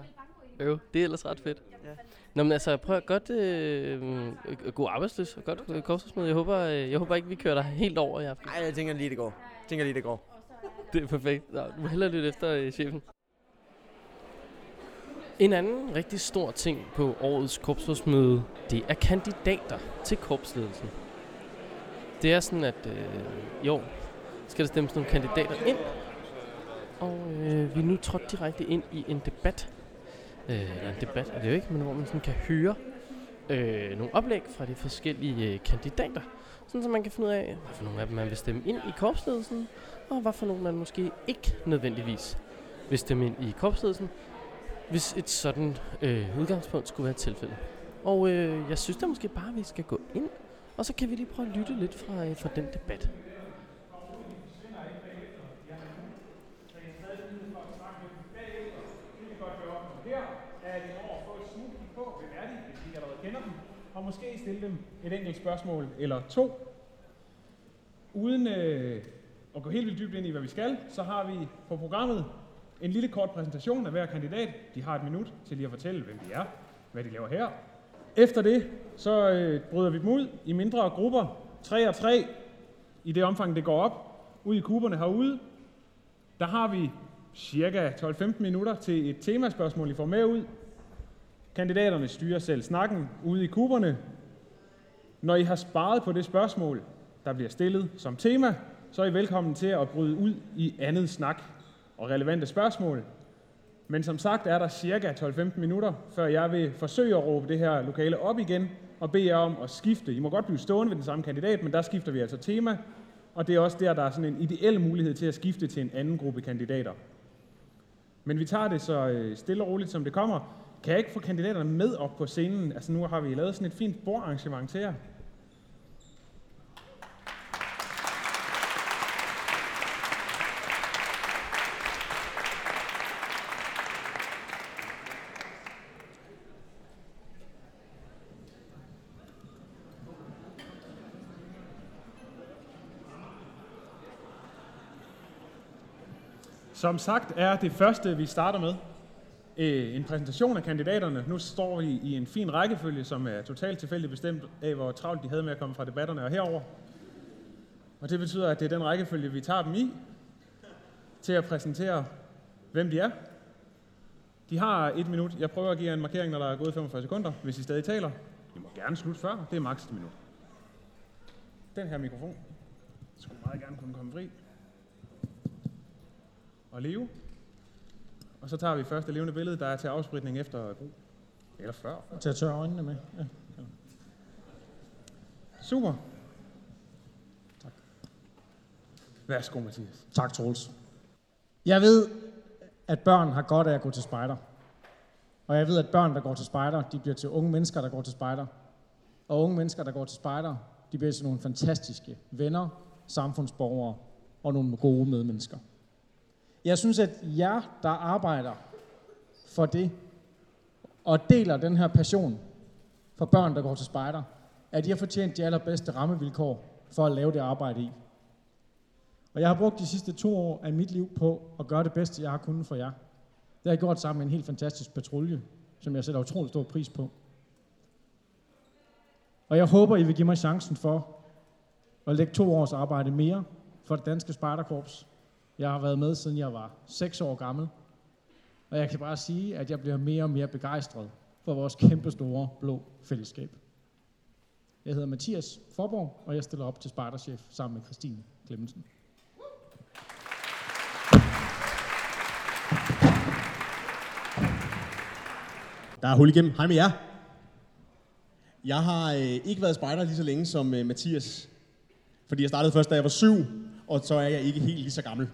Øv, det er ellers ret fedt. Ja. Nå, men altså, prøv at godt... Øh, øh, god arbejdsløs og godt øh. Jeg håber, øh, jeg håber ikke, vi kører dig helt over i aften. Nej, jeg tænker lige, det går. Jeg tænker lige, det går. Det er perfekt. Nå, du må hellere lytte efter øh, chefen. En anden rigtig stor ting på årets korpsrådsmøde, det er kandidater til korpsledelsen. Det er sådan, at øh, i år skal der stemmes nogle kandidater ind, og øh, vi er nu trådt direkte ind i en debat. Øh, eller en debat er det jo ikke, men hvor man sådan kan høre øh, nogle oplæg fra de forskellige øh, kandidater, sådan så man kan finde ud af, hvad for nogle af dem man vil stemme ind i korpsledelsen, og hvad for nogle man måske ikke nødvendigvis vil stemme ind i korpsledelsen, hvis et sådan øh, udgangspunkt skulle være tilfældet. Og øh, jeg synes da måske bare, at vi skal gå ind, og så kan vi lige prøve at lytte lidt fra, øh, fra den debat. Måske stille dem et enkelt spørgsmål eller to. Uden øh, at gå helt vildt dybt ind i, hvad vi skal, så har vi på programmet en lille kort præsentation af hver kandidat. De har et minut til lige at fortælle, hvem de er, hvad de laver her. Efter det, så øh, bryder vi dem ud i mindre grupper, tre og tre, i det omfang, det går op, ud i kuberne herude. Der har vi cirka 12-15 minutter til et temaspørgsmål, I får med ud. Kandidaterne styrer selv snakken ude i kuberne. Når I har sparet på det spørgsmål, der bliver stillet som tema, så er I velkommen til at bryde ud i andet snak og relevante spørgsmål. Men som sagt er der cirka 12-15 minutter, før jeg vil forsøge at råbe det her lokale op igen og bede jer om at skifte. I må godt blive stående ved den samme kandidat, men der skifter vi altså tema, og det er også der, der er sådan en ideel mulighed til at skifte til en anden gruppe kandidater. Men vi tager det så øh, stille og roligt, som det kommer. Kan jeg ikke få kandidaterne med op på scenen? Altså nu har vi lavet sådan et fint bordarrangement til jer. Som sagt er det første, vi starter med, øh, en præsentation af kandidaterne. Nu står vi i en fin rækkefølge, som er totalt tilfældigt bestemt af, hvor travlt de havde med at komme fra debatterne og herover. Og det betyder, at det er den rækkefølge, vi tager dem i, til at præsentere, hvem de er. De har et minut. Jeg prøver at give jer en markering, når der er gået 45 sekunder, hvis I stadig taler. I må gerne slutte før. Det er maks et minut. Den her mikrofon skulle meget gerne kunne komme fri. Og leve. Og så tager vi først det levende billede, der er til afspritning efter brug. Eller før. Til at tørre øjnene med. Ja. Super. Tak. Værsgo, Mathias. Tak, Troels. Jeg ved, at børn har godt af at gå til spejder. Og jeg ved, at børn, der går til spejder, de bliver til unge mennesker, der går til spejder. Og unge mennesker, der går til spejder, de bliver til nogle fantastiske venner, samfundsborgere og nogle gode medmennesker. Jeg synes, at jer, der arbejder for det, og deler den her passion for børn, der går til spejder, at I har fortjent de allerbedste rammevilkår for at lave det arbejde i. Og jeg har brugt de sidste to år af mit liv på at gøre det bedste, jeg har kunnet for jer. Det har jeg gjort sammen med en helt fantastisk patrulje, som jeg sætter utrolig stor pris på. Og jeg håber, I vil give mig chancen for at lægge to års arbejde mere for det danske spejderkorps. Jeg har været med, siden jeg var 6 år gammel. Og jeg kan bare sige, at jeg bliver mere og mere begejstret for vores kæmpe store blå fællesskab. Jeg hedder Mathias Forborg, og jeg stiller op til spejderchef sammen med Christine Klemmensen. Der er hul igennem. Hej med jer. Jeg har øh, ikke været spejder lige så længe som øh, Mathias. Fordi jeg startede først, da jeg var syv, og så er jeg ikke helt lige så gammel.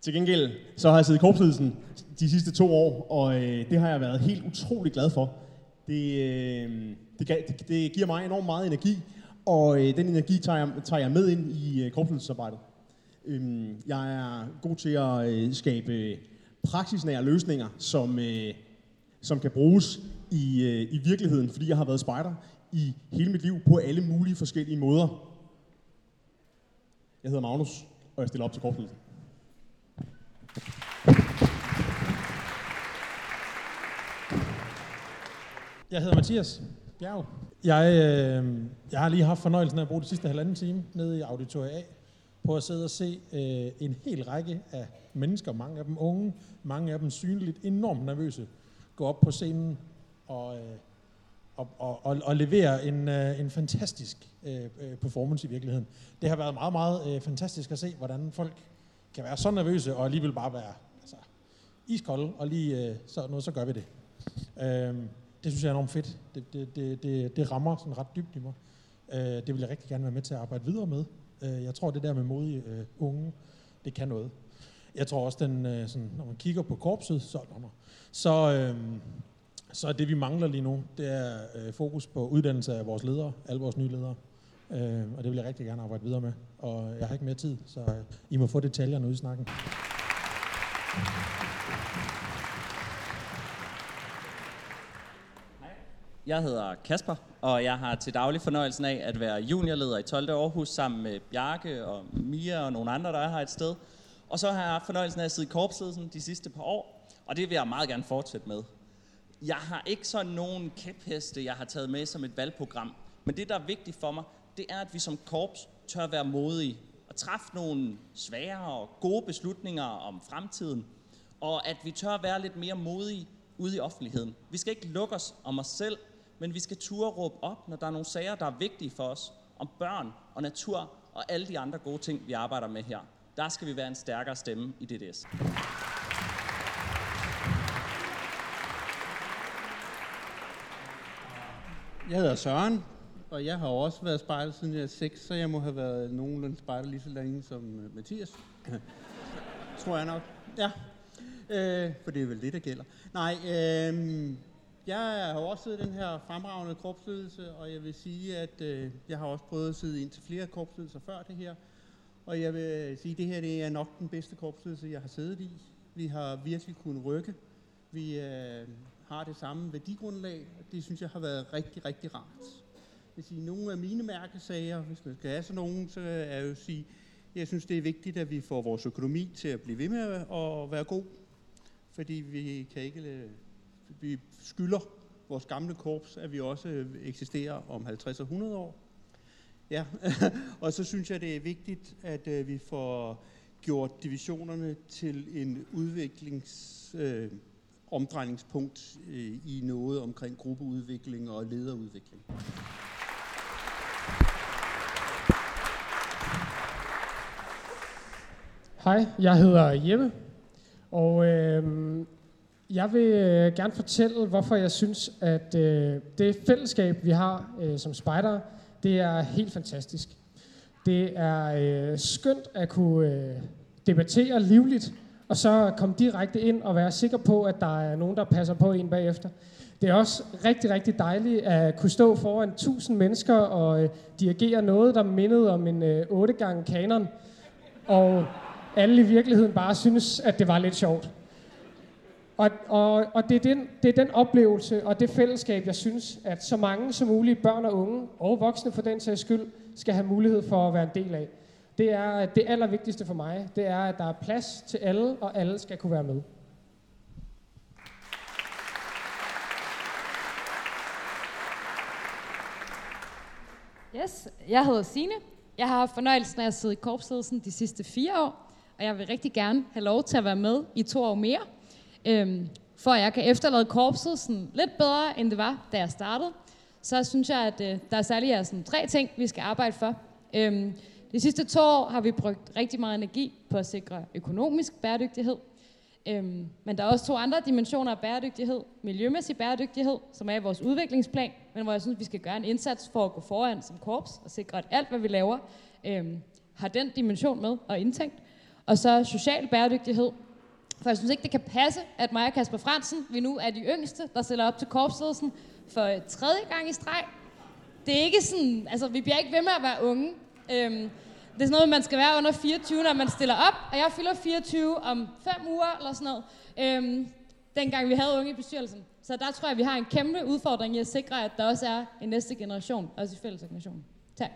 Til gengæld, så har jeg siddet i korpsledelsen de sidste to år, og øh, det har jeg været helt utrolig glad for. Det, øh, det, det, det giver mig enormt meget energi, og øh, den energi tager jeg, tager jeg med ind i øh, korpsledelsesarbejdet. Øh, jeg er god til at øh, skabe praksisnære løsninger, som, øh, som kan bruges i, øh, i virkeligheden, fordi jeg har været spejder i hele mit liv på alle mulige forskellige måder. Jeg hedder Magnus, og jeg stiller op til korpsledelsen. Jeg hedder Mathias Bjerg. Jeg, øh, jeg har lige haft fornøjelsen af at bruge de sidste halvanden time nede i Auditoriet A på at sidde og se øh, en hel række af mennesker, mange af dem unge, mange af dem synligt enormt nervøse, gå op på scenen og, øh, og, og, og, og levere en, øh, en fantastisk øh, øh, performance i virkeligheden. Det har været meget, meget øh, fantastisk at se, hvordan folk kan være så nervøse og alligevel bare være altså, iskolde, og lige øh, så, noget, så gør vi det. Øh, det synes jeg er enormt fedt. Det, det, det, det, det rammer sådan ret dybt i mig. Øh, det vil jeg rigtig gerne være med til at arbejde videre med. Øh, jeg tror, det der med modige øh, unge, det kan noget. Jeg tror også, den, øh, sådan, når man kigger på korpset, så, så, øh, så er det, vi mangler lige nu, det er øh, fokus på uddannelse af vores ledere, alle vores nye ledere. Øh, og det vil jeg rigtig gerne arbejde videre med. Og jeg har ikke mere tid, så øh, I må få detaljerne ud i snakken. Jeg hedder Kasper, og jeg har til daglig fornøjelsen af at være juniorleder i 12. Aarhus sammen med Bjarke og Mia og nogle andre, der er her et sted. Og så har jeg haft fornøjelsen af at sidde i korpsledelsen de sidste par år, og det vil jeg meget gerne fortsætte med. Jeg har ikke sådan nogen kæpheste, jeg har taget med som et valgprogram, men det, der er vigtigt for mig, det er, at vi som korps tør være modige og træffe nogle svære og gode beslutninger om fremtiden, og at vi tør være lidt mere modige ude i offentligheden. Vi skal ikke lukke os om os selv, men vi skal turde råbe op, når der er nogle sager, der er vigtige for os, om børn og natur og alle de andre gode ting, vi arbejder med her. Der skal vi være en stærkere stemme i DDS. Jeg hedder Søren, og jeg har også været spejder siden jeg er 6, så jeg må have været nogenlunde spejder lige så længe som øh, Mathias. [LAUGHS] Tror jeg nok. Ja, øh, for det er vel det, der gælder. Nej, øh, jeg har også siddet i den her fremragende korpsledelse, og jeg vil sige, at øh, jeg har også prøvet at sidde ind til flere korpsledelser før det her. Og jeg vil sige, at det her det er nok den bedste korpsledelse, jeg har siddet i. Vi har virkelig kunnet rykke. Vi øh, har det samme værdigrundlag, og det synes jeg har været rigtig, rigtig rart. Vil sige, nogle af mine mærkesager, hvis man skal have sådan nogen, så er jo at sige, jeg synes, det er vigtigt, at vi får vores økonomi til at blive ved med at være god. Fordi vi kan ikke vi skylder vores gamle korps, at vi også eksisterer om 50 og 100 år. Ja, [LAUGHS] og så synes jeg, det er vigtigt, at øh, vi får gjort divisionerne til en udviklings øh, omdrejningspunkt øh, i noget omkring gruppeudvikling og lederudvikling. Hej, jeg hedder Jeppe, og øh, jeg vil øh, gerne fortælle, hvorfor jeg synes, at øh, det fællesskab, vi har øh, som spejder, det er helt fantastisk. Det er øh, skønt at kunne øh, debattere livligt, og så komme direkte ind og være sikker på, at der er nogen, der passer på en bagefter. Det er også rigtig, rigtig dejligt at kunne stå foran 1000 mennesker og øh, dirigere noget, der mindede om en øh, 8 gange kanon. Og alle i virkeligheden bare synes, at det var lidt sjovt. Og, og, og det, er den, det er den oplevelse og det fællesskab, jeg synes, at så mange som muligt børn og unge, og voksne for den sags skyld, skal have mulighed for at være en del af. Det er det allervigtigste for mig, det er, at der er plads til alle, og alle skal kunne være med. Yes, jeg hedder Sine. Jeg har haft fornøjelsen af at sidde i korpsledelsen de sidste fire år, og jeg vil rigtig gerne have lov til at være med i to år mere, øhm, for at jeg kan efterlade korpset sådan lidt bedre, end det var, da jeg startede. Så synes jeg, at øh, der er særligt er sådan tre ting, vi skal arbejde for. Øhm, de sidste to år har vi brugt rigtig meget energi på at sikre økonomisk bæredygtighed. Øhm, men der er også to andre dimensioner af bæredygtighed. Miljømæssig bæredygtighed, som er i vores udviklingsplan, men hvor jeg synes, vi skal gøre en indsats for at gå foran som korps og sikre, at alt, hvad vi laver, øhm, har den dimension med og indtænkt. Og så social bæredygtighed. For jeg synes ikke, det kan passe, at mig og Kasper Fransen, vi nu er de yngste, der stiller op til korpsledelsen for tredje gang i streg. Det er ikke sådan, altså vi bliver ikke ved med at være unge. Øhm, det er sådan noget, man skal være under 24, når man stiller op, og jeg fylder 24 om 5 uger eller sådan noget. Øhm, dengang vi havde unge i bestyrelsen. Så der tror jeg, vi har en kæmpe udfordring i at sikre, at der også er en næste generation, også i fællesorganisationen. Tak.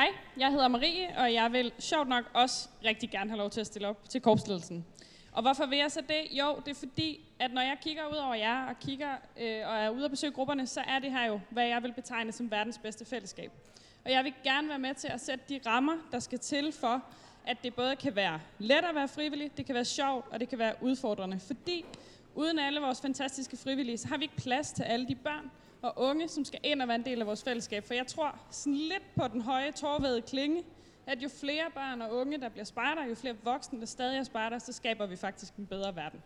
Hej, jeg hedder Marie, og jeg vil sjovt nok også rigtig gerne have lov til at stille op til korpsledelsen. Og hvorfor vil jeg så det? Jo, det er fordi, at når jeg kigger ud over jer og kigger øh, og er ude og besøge grupperne, så er det her jo, hvad jeg vil betegne som verdens bedste fællesskab. Og jeg vil gerne være med til at sætte de rammer, der skal til for, at det både kan være let at være frivillig, det kan være sjovt, og det kan være udfordrende. Fordi uden alle vores fantastiske frivillige, så har vi ikke plads til alle de børn og unge, som skal ind og være en del af vores fællesskab. For jeg tror sådan lidt på den høje tårvede klinge, at jo flere børn og unge, der bliver spejder, jo flere voksne, der stadig er spejder, så skaber vi faktisk en bedre verden.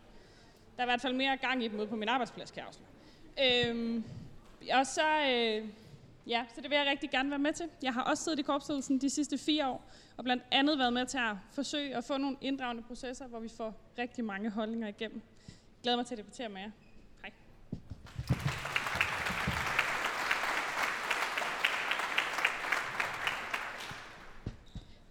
Der er i hvert fald mere gang i dem ude på min arbejdsplads, kan jeg afsløre. Øhm, og så, øh, ja, så det vil jeg rigtig gerne være med til. Jeg har også siddet i korpsledelsen de sidste fire år, og blandt andet været med til at forsøge at få nogle inddragende processer, hvor vi får rigtig mange holdninger igennem. Jeg glæder mig til at debattere med jer. Hej.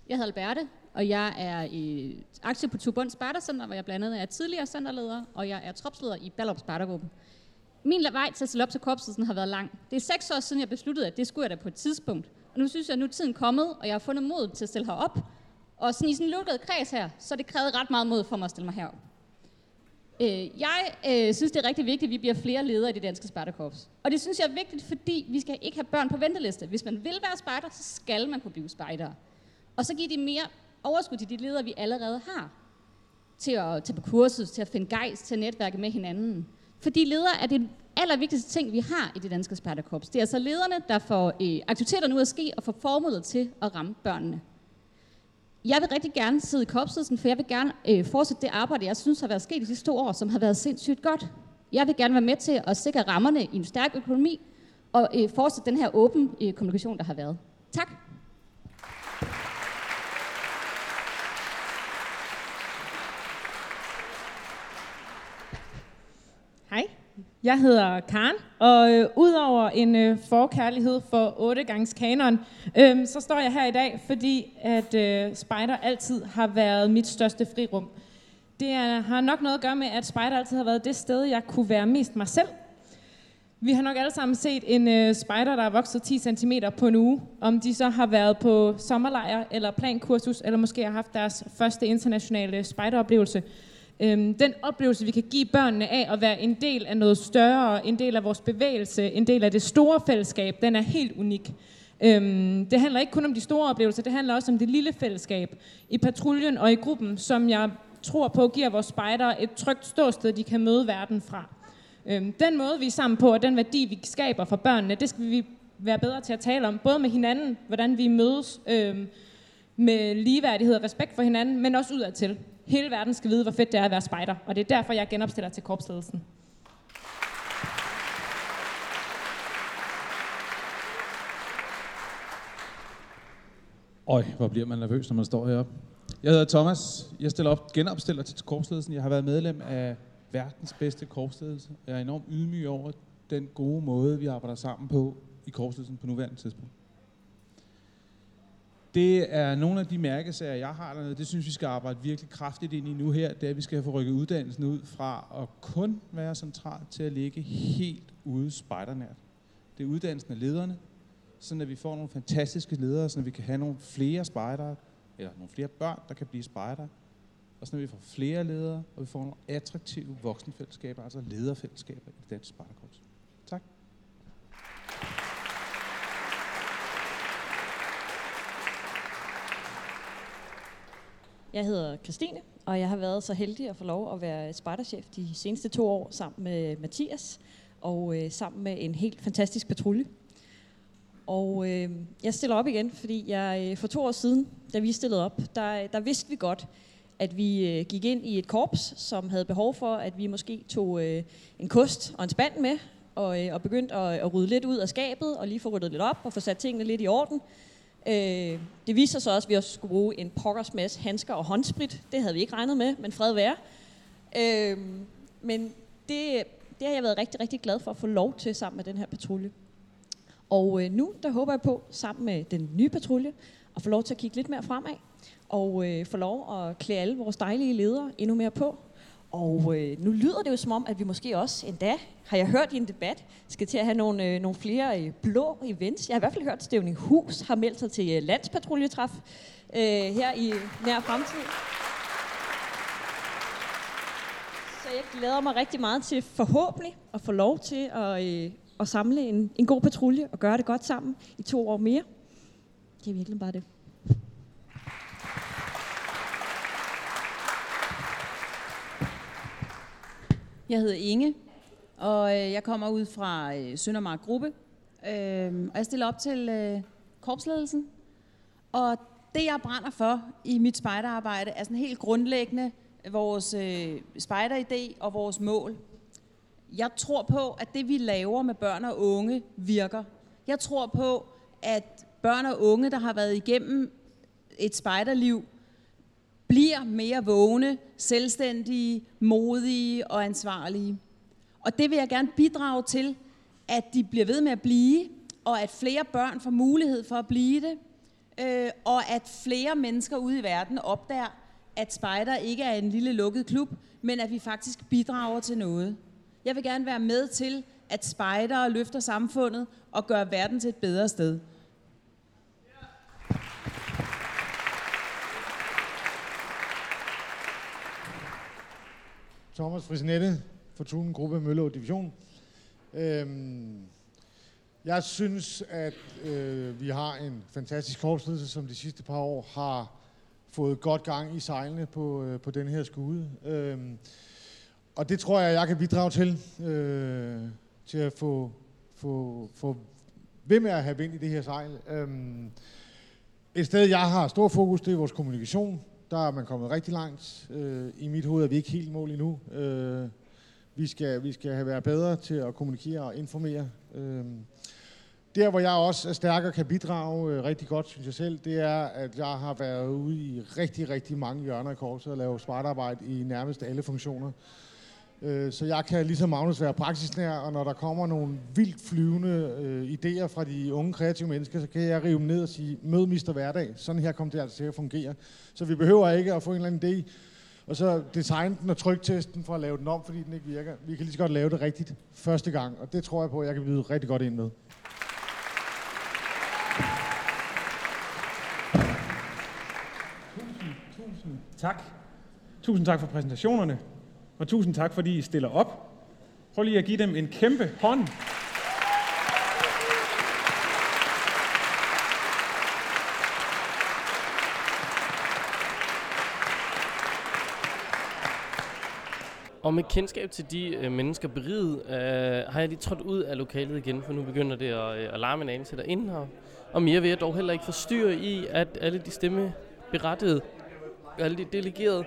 Jeg hedder Alberte, og jeg er i, aktiv på Tubund Spartacenter, hvor jeg blandt andet er tidligere centerleder, og jeg er tropsleder i Ballerup Spartagruppen. Min vej til at stille op til korpsen har været lang. Det er seks år siden, jeg besluttede, at det skulle jeg da på et tidspunkt. Og nu synes jeg, at nu er tiden kommet, og jeg har fundet mod til at stille herop. Og sådan i sådan en lukket kreds her, så det krævede ret meget mod for mig at stille mig herop. Øh, jeg øh, synes, det er rigtig vigtigt, at vi bliver flere ledere i det danske spejderkorps. Og det synes jeg er vigtigt, fordi vi skal ikke have børn på venteliste. Hvis man vil være spejder, så skal man kunne blive spejder. Og så give de mere overskud til de ledere, vi allerede har. Til at tage på kursus, til at finde gejst, til at netværke med hinanden. Fordi ledere er det allervigtigste ting, vi har i det danske spejderkorps. Det er altså lederne, der får øh, aktiviteterne ud at ske og får formålet til at ramme børnene. Jeg vil rigtig gerne sidde i korpsledelsen, for jeg vil gerne øh, fortsætte det arbejde, jeg synes har været sket de sidste to år, som har været sindssygt godt. Jeg vil gerne være med til at sikre rammerne i en stærk økonomi, og øh, fortsætte den her åben øh, kommunikation, der har været. Tak. Hej, jeg hedder Karen, og øh, udover en øh, forkærlighed for 8 gange kanon, øh, så står jeg her i dag, fordi at øh, Spider altid har været mit største frirum. Det er, har nok noget at gøre med, at Spider altid har været det sted, jeg kunne være mest mig selv. Vi har nok alle sammen set en øh, spider, der er vokset 10 cm på en uge. Om de så har været på sommerlejr eller plankursus, eller måske har haft deres første internationale spideroplevelse. Øhm, den oplevelse, vi kan give børnene af at være en del af noget større, en del af vores bevægelse, en del af det store fællesskab, den er helt unik. Øhm, det handler ikke kun om de store oplevelser, det handler også om det lille fællesskab i patruljen og i gruppen, som jeg tror på giver vores spejdere et trygt ståsted, de kan møde verden fra. Øhm, den måde, vi er sammen på, og den værdi, vi skaber for børnene, det skal vi være bedre til at tale om, både med hinanden, hvordan vi mødes øhm, med ligeværdighed og respekt for hinanden, men også udadtil. Hele verden skal vide, hvor fedt det er at være spejder, og det er derfor, jeg genopstiller til korpsledelsen. Øj, hvor bliver man nervøs, når man står heroppe. Jeg hedder Thomas. Jeg stiller op, genopstiller til korpsledelsen. Jeg har været medlem af verdens bedste korpsledelse. Jeg er enormt ydmyg over den gode måde, vi arbejder sammen på i korpsledelsen på nuværende tidspunkt. Det er nogle af de mærkesager, jeg har dernede. Det synes vi skal arbejde virkelig kraftigt ind i nu her. Det er, at vi skal få rykket uddannelsen ud fra at kun være central til at ligge helt ude spejdernært. Det er uddannelsen af lederne, sådan at vi får nogle fantastiske ledere, så vi kan have nogle flere spejdere, eller nogle flere børn, der kan blive spejdere, og så vi får flere ledere, og vi får nogle attraktive voksenfællesskaber, altså lederfællesskaber i det danske spejderkorps. Tak. Jeg hedder Christine, og jeg har været så heldig at få lov at være spejderchef de seneste to år sammen med Mathias, og øh, sammen med en helt fantastisk patrulje. Og øh, jeg stiller op igen, fordi jeg øh, for to år siden, da vi stillede op, der, der vidste vi godt, at vi øh, gik ind i et korps, som havde behov for, at vi måske tog øh, en kost og en spand med, og, øh, og begyndte at, at rydde lidt ud af skabet, og lige få ryddet lidt op, og få sat tingene lidt i orden. Øh, det viser sig også, at vi også skulle bruge en pokkers masse handsker og håndsprit. Det havde vi ikke regnet med, men fred være. Øh, men det, det har jeg været rigtig, rigtig glad for at få lov til sammen med den her patrulje. Og øh, nu, der håber jeg på, sammen med den nye patrulje, at få lov til at kigge lidt mere fremad, og øh, få lov at klæde alle vores dejlige ledere endnu mere på. Og øh, nu lyder det jo som om, at vi måske også endda, har jeg hørt i en debat, skal til at have nogle, øh, nogle flere øh, blå events. Jeg har i hvert fald hørt, at Stævning Hus har meldt sig til øh, landspatruljetræf øh, her i nær fremtid. Så jeg glæder mig rigtig meget til forhåbentlig at få lov til at, øh, at samle en, en god patrulje og gøre det godt sammen i to år mere. Det er virkelig bare det. Jeg hedder Inge, og øh, jeg kommer ud fra øh, Søndermark Gruppe. Øhm, og jeg stiller op til øh, korpsledelsen. Og det, jeg brænder for i mit spejderarbejde, er sådan helt grundlæggende vores spejderidé og vores mål. Jeg tror på, at det, vi laver med børn og unge, virker. Jeg tror på, at børn og unge, der har været igennem et spejderliv, bliver mere vågne, selvstændige, modige og ansvarlige. Og det vil jeg gerne bidrage til, at de bliver ved med at blive, og at flere børn får mulighed for at blive det, øh, og at flere mennesker ude i verden opdager, at spejder ikke er en lille lukket klub, men at vi faktisk bidrager til noget. Jeg vil gerne være med til, at spejdere løfter samfundet og gør verden til et bedre sted. Thomas Frisnette, Fortunen Gruppe Mølle Division. Øhm, jeg synes, at øh, vi har en fantastisk korpsledelse, som de sidste par år har fået godt gang i sejlene på, øh, på den her skude. Øhm, og det tror jeg, jeg kan bidrage til, øh, til at få, få, få ved med at have vind i det her sejl. Øhm, et sted, jeg har stor fokus, det er vores kommunikation. Der er man kommet rigtig langt. Øh, I mit hoved er vi ikke helt mål endnu. Øh, vi skal, vi skal have været bedre til at kommunikere og informere. Øh, der, hvor jeg også er stærkere kan bidrage øh, rigtig godt, synes jeg selv, det er, at jeg har været ude i rigtig, rigtig mange hjørner i korset og lave spartarbejde i nærmest alle funktioner. Øh, så jeg kan ligesom Magnus være praksisnær, og når der kommer nogle vildt flyvende øh, idéer fra de unge kreative mennesker, så kan jeg rive dem ned og sige, mød Mister Hverdag. Sådan her kommer det altså til at fungere. Så vi behøver ikke at få en eller anden idé, og så designe den og trykteste den for at lave den om, fordi den ikke virker. Vi kan lige så godt lave det rigtigt første gang, og det tror jeg på, at jeg kan byde rigtig godt ind med. Tusind tak. Tusind tak for præsentationerne, og tusind tak, fordi I stiller op. Prøv lige at give dem en kæmpe hånd. Og med kendskab til de øh, mennesker beriget, øh, har jeg lige trådt ud af lokalet igen, for nu begynder det at, øh, at larme en anelse derinde. Og, og mere vil jeg dog heller ikke forstyrre i, at alle de stemmeberettigede, alle de delegerede,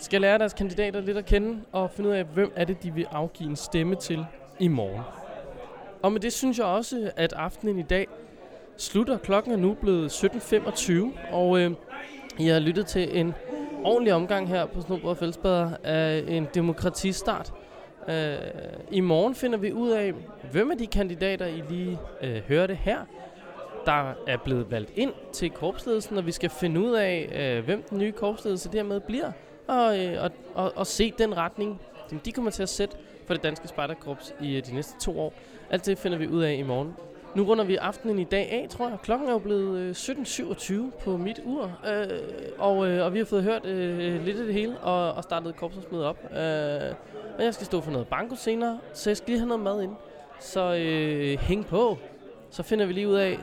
skal lære deres kandidater lidt at kende og finde ud af, hvem er det, de vil afgive en stemme til i morgen. Og med det synes jeg også, at aftenen i dag slutter. Klokken er nu blevet 17.25, og øh, jeg har lyttet til en ordentlig omgang her på Snobrød Fællesbader af en demokratistart. Øh, I morgen finder vi ud af, hvem af de kandidater, I lige øh, hørte her, der er blevet valgt ind til korpsledelsen, og vi skal finde ud af, øh, hvem den nye korpsledelse dermed bliver, og, øh, og, og, og se den retning, som de kommer til at sætte for det danske spejderkorps i øh, de næste to år. Alt det finder vi ud af i morgen. Nu runder vi aftenen i dag af, tror jeg. Klokken er jo blevet øh, 17.27 på mit ur, øh, og, øh, og vi har fået hørt øh, lidt af det hele og, og startet korpsmødet op. Øh, og jeg skal stå for noget banko senere, så jeg skal lige have noget mad ind. Så øh, hæng på, så finder vi lige ud af,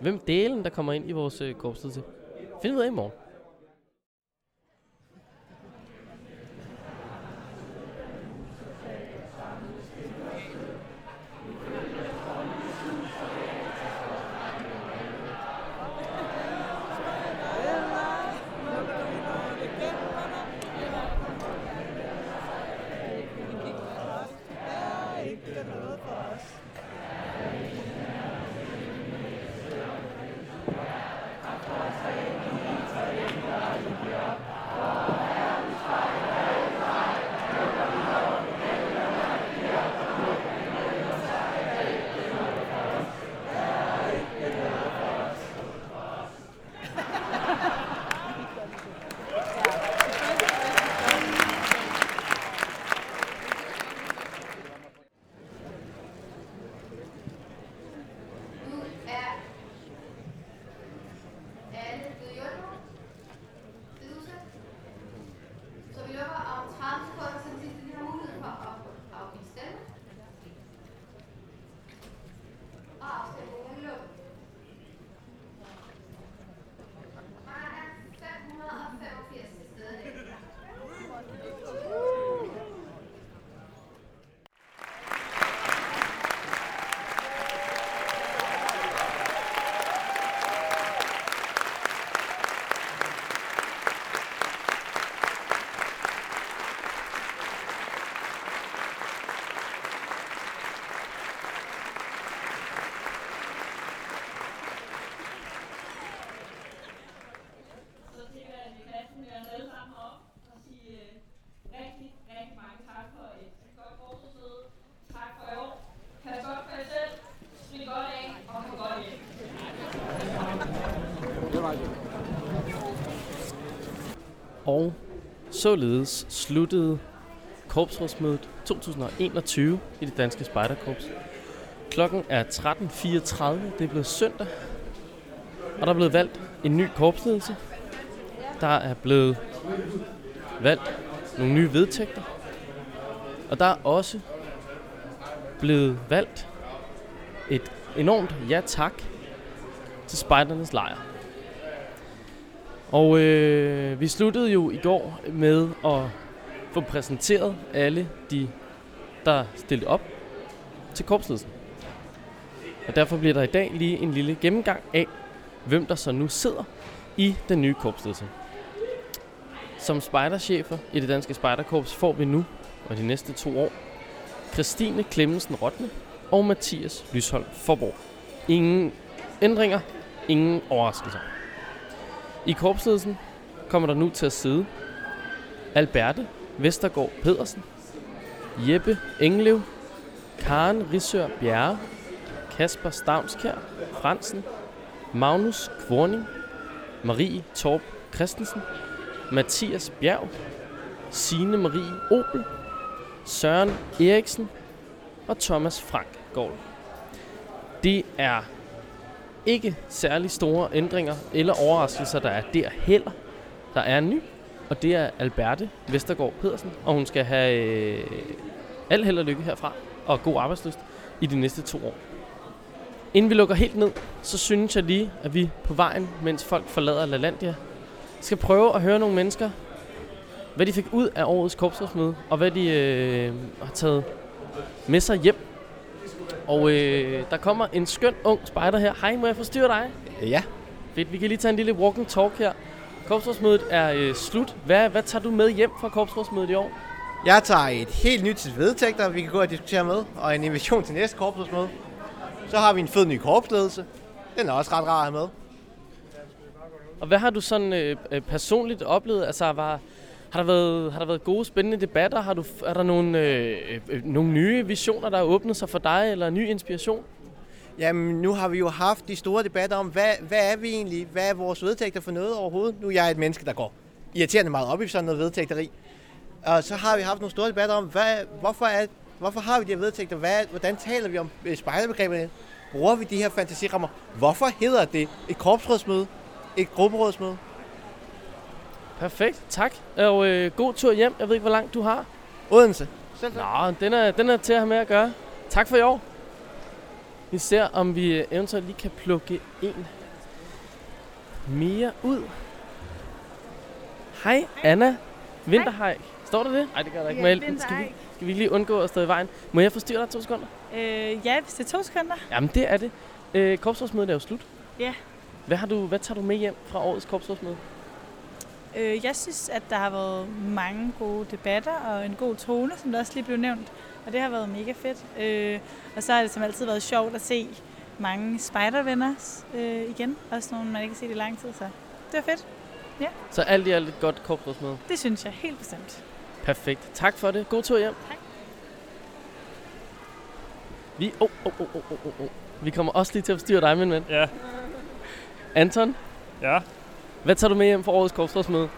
hvem delen, der kommer ind i vores øh, korpsledelse. Find ud af i morgen. Således sluttede korpsrådsmødet 2021 i det danske spejderkorps. Klokken er 13.34, det er blevet søndag, og der er blevet valgt en ny korpsledelse. Der er blevet valgt nogle nye vedtægter, og der er også blevet valgt et enormt ja tak til spejdernes lejr. Og øh, vi sluttede jo i går med at få præsenteret alle de, der stillede op til korpsledelsen. Og derfor bliver der i dag lige en lille gennemgang af, hvem der så nu sidder i den nye korpsledelse. Som spejderchefer i det danske spejderkorps får vi nu, og de næste to år, Christine Klemmensen Rotne og Mathias Lysholm Forborg. Ingen ændringer, ingen overraskelser. I korpsledelsen kommer der nu til at sidde Alberte Vestergaard Pedersen, Jeppe Englev, Karen Risør Bjerre, Kasper Stavnskær Fransen, Magnus Kvorning, Marie Torp Christensen, Mathias Bjerg, Signe Marie Opel, Søren Eriksen og Thomas Frank Gård. Det er ikke særlig store ændringer eller overraskelser, der er der heller. Der er en ny, og det er Alberte Vestergaard Pedersen, og hun skal have øh, al held og lykke herfra, og god arbejdsløst i de næste to år. Inden vi lukker helt ned, så synes jeg lige, at vi på vejen, mens folk forlader LaLandia, skal prøve at høre nogle mennesker, hvad de fik ud af årets korpsrådsmøde, og hvad de øh, har taget med sig hjem. Og øh, der kommer en skøn ung spejder her. Hej, må jeg forstyrre dig? Ja. Fedt, vi kan lige tage en lille walk and talk her. Korpsrådsmødet er øh, slut. Hvad, hvad tager du med hjem fra korpsrådsmødet i år? Jeg tager et helt nyt til vedtægter, vi kan gå og diskutere med, og en invitation til næste korpsrådsmøde. Så har vi en fed ny korpsledelse. Den er også ret rar at have med. Og hvad har du sådan øh, øh, personligt oplevet? Altså, var, har, der været, har der været gode, spændende debatter? Har du, er der nogle, øh, øh, nogle nye visioner, der har åbnet sig for dig, eller ny inspiration? Jamen, nu har vi jo haft de store debatter om, hvad, hvad er vi egentlig? Hvad er vores vedtægter for noget overhovedet? Nu er jeg et menneske, der går irriterende meget op i sådan noget vedtægteri. Og så har vi haft nogle store debatter om, hvad, hvorfor, er, hvorfor har vi de her vedtægter? Hvad, hvordan taler vi om øh, spejderbegreberne? Bruger vi de her fantasirammer? Hvorfor hedder det et korpsrådsmøde? Et grupperådsmøde? Perfekt, tak. Og øh, god tur hjem. Jeg ved ikke, hvor langt du har. Odense. Nå, den er, den er til at have med at gøre. Tak for i år. Vi ser, om vi øh, eventuelt lige kan plukke en mere ud. Hej, Anna. Vinterhej. Står der det? Nej, det gør der ikke. Ja, jeg- skal, vi, skal vi lige undgå at stå i vejen? Må jeg forstyrre dig to sekunder? Øh, ja, hvis det er to sekunder. Jamen, det er det. Øh, korpsrådsmødet er jo slut. Ja. Hvad, har du, hvad tager du med hjem fra årets korpsrådsmøde? Øh, jeg synes, at der har været mange gode debatter og en god tone, som der også lige blev nævnt. Og det har været mega fedt. Øh, og så har det som altid været sjovt at se mange spidervenner øh, igen. Også nogle, man ikke har set i lang tid, så det var fedt. Ja, Så alt i alt et godt korpsrådsmøde. det synes jeg helt bestemt. Perfekt. Tak for det. God tur hjem. Tak. Vi, oh, oh, oh, oh, oh, oh, oh. Vi kommer også lige til at forstyrre dig, min ven. Ja. Anton? Ja? Hvad tager du med hjem fra årets korpsrådsmøde?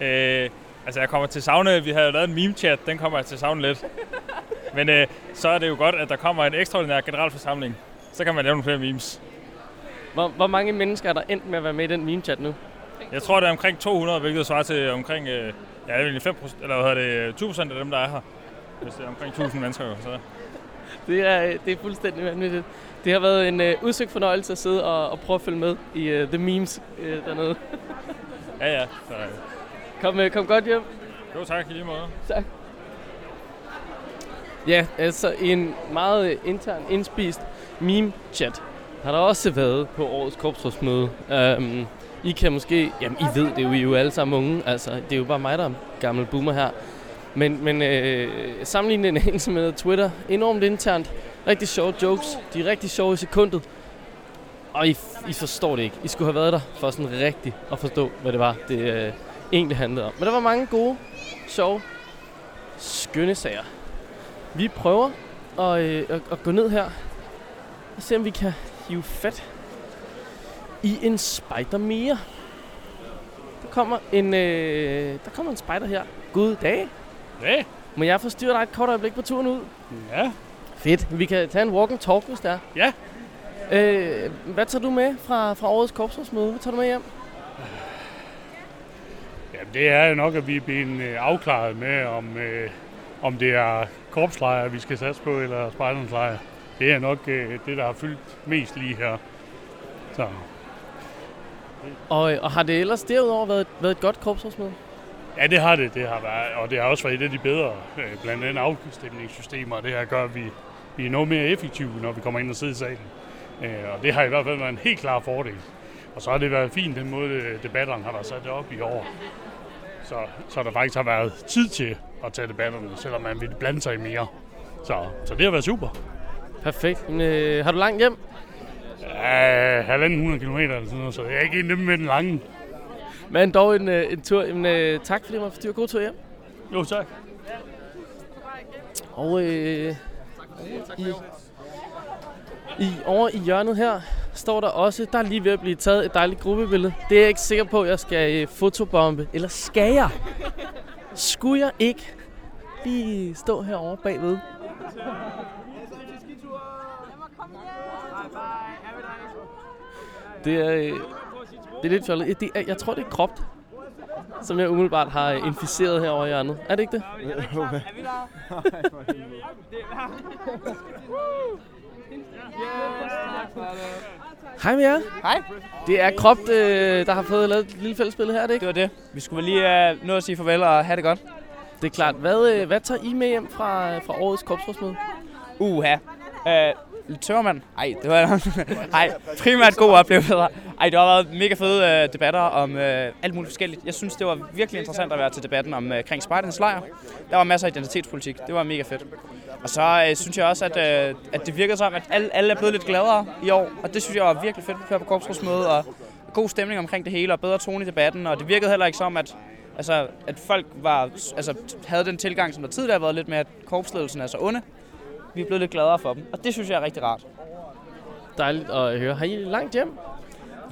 Øh, altså, jeg kommer til savne, vi havde jo lavet en meme-chat, den kommer jeg til savne lidt. [LAUGHS] Men øh, så er det jo godt, at der kommer en ekstraordinær generalforsamling. Så kan man lave nogle flere memes. Hvor, hvor mange mennesker er der endt med at være med i den meme-chat nu? Jeg tror, det er omkring 200, hvilket svarer til omkring øh, ja, det er egentlig 5 eller hvad hedder det, 20 procent af dem, der er her. Hvis det er omkring 1000 mennesker, så... [LAUGHS] Det er, øh, det er fuldstændig vanvittigt. Det har været en øh, udsøgt fornøjelse at sidde og, og prøve at følge med i øh, The Memes øh, dernede. [LAUGHS] Ja, ja. Så, øh, kom, øh, kom godt hjem. jo, tak i lige måde. Tak. Ja, altså en meget øh, intern indspist meme-chat har der også været på årets korpsrådsmøde. Um, I kan måske, jamen I ved det jo, I er jo alle sammen unge, altså det er jo bare mig, der er gammel boomer her. Men, men øh, sammenlignet en med [LAUGHS] Twitter, enormt internt, rigtig sjove jokes, de er rigtig sjove i sekundet. Og I, I forstår det ikke. I skulle have været der for sådan rigtigt at forstå, hvad det var, det øh, egentlig handlede om. Men der var mange gode, sjove, skønne sager. Vi prøver at, øh, at, at gå ned her og se, om vi kan hive fat i en spider mere. Der kommer en, øh, der kommer en spider her. God dag. Ja. Må jeg forstyrre dig et kort øjeblik på turen ud? Ja. Fedt. Vi kan tage en walk and talk, hvis det er. Ja. Øh, hvad tager du med fra, fra årets korpsrådsmøde? Hvad tager du med hjem? Jamen, det er jo nok, at vi er blevet øh, afklaret med, om, øh, om det er korpslejre, vi skal satse på, eller spejderens lejre. Det er nok øh, det, der har fyldt mest lige her. Så Og, og har det ellers derudover været, været et godt korpsrådsmøde? Ja, det har det. Det har været, og det har også været et af de bedre, øh, blandt andet afstemningssystemer, det her gør, at vi, vi er noget mere effektive, når vi kommer ind og sidder i salen. Øh, Og det har i hvert fald været en helt klar fordel. Og så har det været fint, den måde øh, debatterne har været sat op i år. Så, så der faktisk har været tid til at tage debatterne, selvom man vil blande sig i mere. Så, så det har været super. Perfekt. Men, øh, har du langt hjem? Ja, halvanden hundrede kilometer eller sådan noget, så jeg er ikke en dem med den lange. Men dog en, øh, en tur. Jamen, øh, tak fordi du måtte forstyrre. God tur hjem. Jo, tak. Og øh, i, i, over i hjørnet her står der også, der er lige ved at blive taget et dejligt gruppebillede. Det er jeg ikke sikker på, at jeg skal øh, fotobombe. Eller skal jeg? Skulle jeg ikke lige stå herovre bagved? Det er, øh, det er lidt fjollet. Det er, jeg tror, det er kropt, som jeg umiddelbart har øh, inficeret herovre i hjørnet. Er det ikke det? [LAUGHS] [LAUGHS] [LAUGHS] Hej med jer. Hej. Det er Kropt, øh, der har fået lavet et lille fællesspil her, er det ikke? Det var det. Vi skulle lige uh, nå at sige farvel og have det godt. Det er klart. Hvad, øh, hvad tager I med hjem fra, fra årets korpsrådsmøde? Uha. Uh, tømmermand. Ej, det var [LAUGHS] Ej, primært gode oplevelser. Ej, det har været mega fede øh, debatter om øh, alt muligt forskelligt. Jeg synes, det var virkelig interessant at være til debatten om øh, kring Spartans lejr. Der var masser af identitetspolitik. Det var mega fedt. Og så øh, synes jeg også, at, øh, at det virkede som, at alle, alle er blevet lidt gladere i år. Og det synes jeg var virkelig fedt her på korpsrådsmødet. Og god stemning omkring det hele, og bedre tone i debatten. Og det virkede heller ikke som, at, altså, at folk var, altså, havde den tilgang, som der tidligere har været lidt med, at korpsledelsen er så onde. Vi er blevet lidt gladere for dem, og det synes jeg er rigtig rart. Dejligt at høre. Har I langt hjem?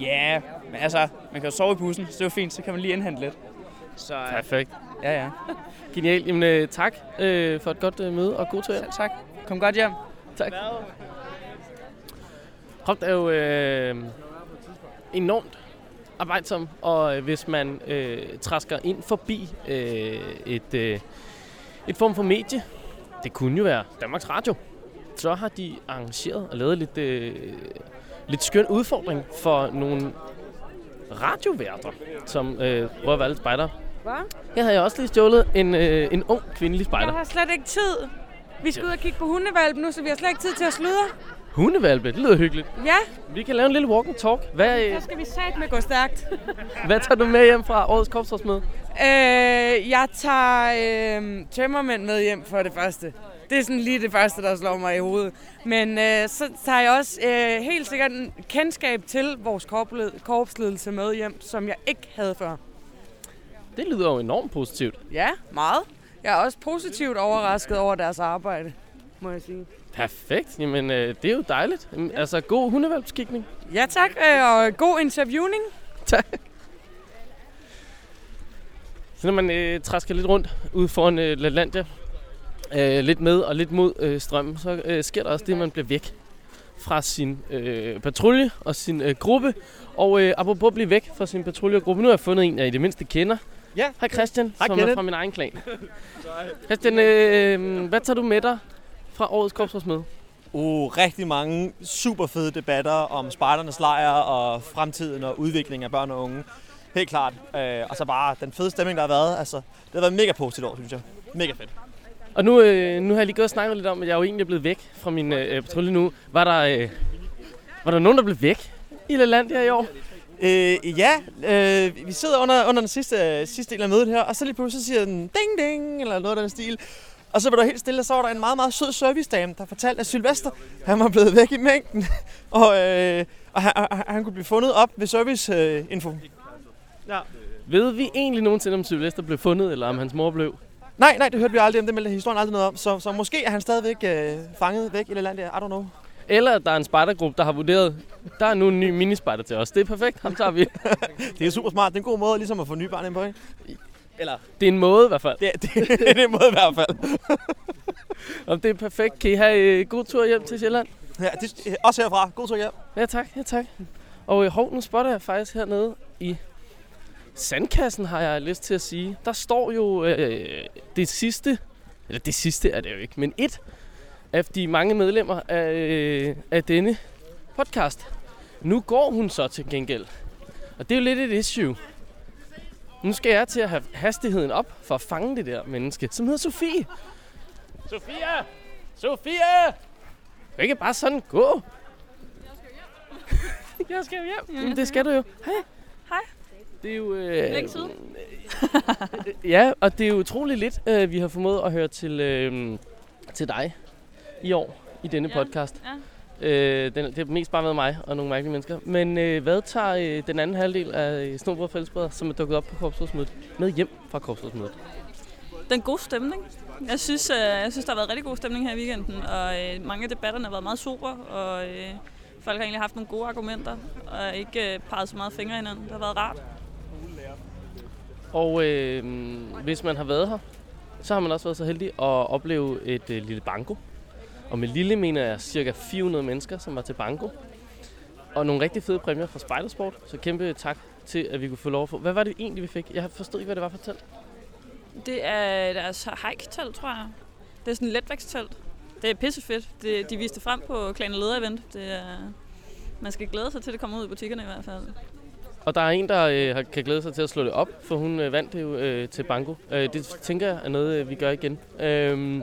Ja, yeah, men altså, man kan jo sove i bussen, så det er jo fint, så kan man lige indhente lidt. Så, øh, Perfekt. Ja, ja. Genialt. Jamen, øh, tak øh, for et godt øh, møde, og god tur. Selv tak. Kom godt hjem. Tak. Kropt er jo øh, enormt arbejdsom, og øh, hvis man øh, træsker ind forbi øh, et, øh, et form for medie, det kunne jo være Danmarks Radio, så har de arrangeret og lavet lidt, øh, lidt skøn udfordring for nogle radioværter, som øh, prøver at være lidt spejder. Hvad? Her har jeg også lige stjålet en, øh, en ung kvindelig Jeg spejder. har slet ikke tid. Vi skal ud og kigge på hundevalp nu, så vi har slet ikke tid til at sludre. Hundevalpe, det lyder hyggeligt. Ja, Vi kan lave en lille walk and talk. Hvad, så skal vi sat med gå stærkt. [LAUGHS] hvad tager du med hjem fra årets korpsrådsmøde? Øh, jeg tager øh, tømmermænd med hjem for det første. Det er sådan lige det første, der slår mig i hovedet. Men øh, så tager jeg også øh, helt sikkert en kendskab til vores korpsledelse med hjem, som jeg ikke havde før. Det lyder jo enormt positivt. Ja, meget. Jeg er også positivt overrasket over deres arbejde, må jeg sige. Perfekt. Jamen, øh, det er jo dejligt. Jamen, altså, god hundevalpskikning. Ja tak, øh, og god interviewning. Tak. Så når man øh, træsker lidt rundt ude foran øh, LaLandia, øh, lidt med og lidt mod øh, strømmen, så øh, sker der også det, at man bliver væk fra sin øh, patrulje og sin øh, gruppe. Og øh, apropos at blive væk fra sin patrulje og gruppe, nu har jeg fundet en, jeg i det mindste kender. Ja. Hej Christian, Hej, som Kenneth. er fra min egen klan. Christian, øh, hvad tager du med dig fra årets korpsrådsmøde? Uh, rigtig mange super fede debatter om spejdernes lejr og fremtiden og udvikling af børn og unge. Helt klart. Øh, og så bare den fede stemning, der har været. Altså, det har været mega positivt år, synes jeg. Mega fedt. Og nu, øh, nu har jeg lige gået og snakket lidt om, at jeg jo egentlig er blevet væk fra min øh, patrulje nu. Var der, øh, var der nogen, der blev væk i LaLandia i år? Øh, ja, øh, vi sidder under, under den sidste, sidste del af mødet her, og så lige pludselig siger den ding ding, eller noget af den stil. Og så var der helt stille, og så var der en meget, meget sød servicedame, der fortalte, at Sylvester, han var blevet væk i mængden, [LAUGHS] og, øh, og han, og han kunne blive fundet op ved serviceinfo. ja. Ved vi egentlig nogensinde, om Sylvester blev fundet, eller om hans mor blev? Nej, nej, det hørte vi aldrig om. Det meldte historien aldrig noget om. Så, så måske er han stadigvæk øh, fanget væk i det land der. I don't know. Eller der er en spejdergruppe, der har vurderet, der er nu en ny minispejder til os. Det er perfekt, ham tager vi. [LAUGHS] det er super smart. Det er en god måde ligesom at få nye børn ind på, ikke? Eller, Det er en måde i hvert fald. det, [LAUGHS] det, det er en måde i hvert fald. [LAUGHS] Om det er perfekt. Kan I have øh, god tur hjem til Sjælland? Ja, det, også herfra. God tur hjem. Ja, tak. Ja, tak. Og øh, hov, nu spotter jeg faktisk hernede i sandkassen, har jeg lyst til at sige. Der står jo øh, det sidste, eller det sidste er det jo ikke, men et af de mange medlemmer af, øh, af denne podcast. Nu går hun så til gengæld. Og det er jo lidt et issue. Nu skal jeg til at have hastigheden op for at fange det der menneske, som hedder Sofie. Sofia! Sofia! Du kan ikke bare sådan gå. Jeg skal hjem. [LAUGHS] Jamen, det skal du jo. Hej. Hej. Det er jo... Øh, Længe siden. [LAUGHS] ja, og det er utroligt lidt, øh, vi har formået at høre til, øh, til dig i år i denne Ja, podcast. ja. Øh, den, det har mest bare været mig og nogle mærkelige mennesker. Men øh, hvad tager øh, den anden halvdel af Snobrød Fællesbred, som er dukket op på korpsrådsmødet, med hjem fra korpsrådsmødet? Den gode stemning. Jeg synes, øh, jeg synes, der har været rigtig god stemning her i weekenden, og øh, mange af debatterne har været meget super, og øh, folk har egentlig haft nogle gode argumenter, og ikke øh, peget så meget fingre i hinanden. Det har været rart. Og øh, hvis man har været her, så har man også været så heldig at opleve et øh, lille banko. Og med lille mener jeg cirka 400 mennesker, som var til banko. Og nogle rigtig fede præmier fra Spejdersport. Så kæmpe tak til, at vi kunne få lov at få. Hvad var det egentlig, vi fik? Jeg forstod ikke, hvad det var for telt. Det er deres hike-telt, tror jeg. Det er sådan et letvægtstelt. Det er pissefedt. Det, de viste det frem på Klan Leder Event. Det er, man skal glæde sig til, at det kommer ud i butikkerne i hvert fald. Og der er en, der øh, kan glæde sig til at slå det op, for hun øh, vandt det jo øh, til banko. Øh, det tænker jeg er noget, øh, vi gør igen. Øh,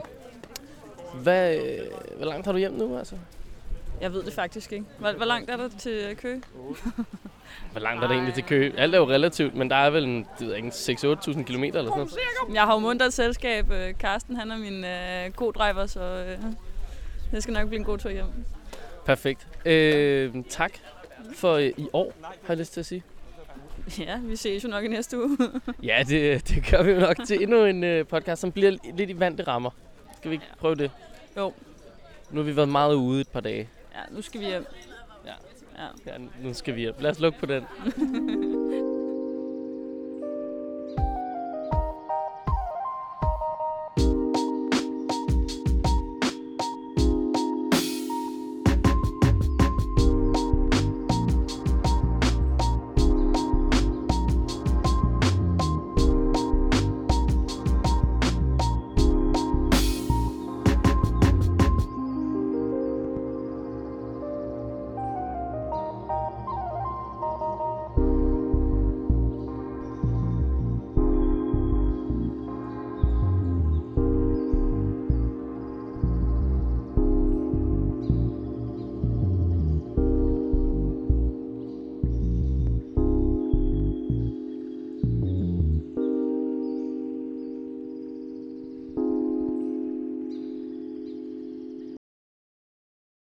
hvad, øh, hvor langt har du hjem nu, altså? Jeg ved det faktisk ikke. Hvor, hvor langt er der til Køge? [LAUGHS] Hvor langt er det egentlig til Køge? Alt er jo relativt, men der er vel en, det ved ikke, 6-8.000 km eller sådan noget. Jeg har jo muntert selskab. Øh, Karsten, han er min øh, co-driver, så øh, det skal nok blive en god tur hjem. Perfekt. Øh, tak for øh, i år, har jeg lyst til at sige. [LAUGHS] Ja, vi ses jo nok i næste uge. [LAUGHS] Ja, det, det gør vi jo nok til endnu en øh, podcast, som bliver lidt i vante rammer. Skal vi ikke prøve det? Jo. Nu har vi været meget ude et par dage. Ja, nu skal vi hjem. Ja. Ja. ja nu skal vi hjem. Lad os lukke på den. [LAUGHS]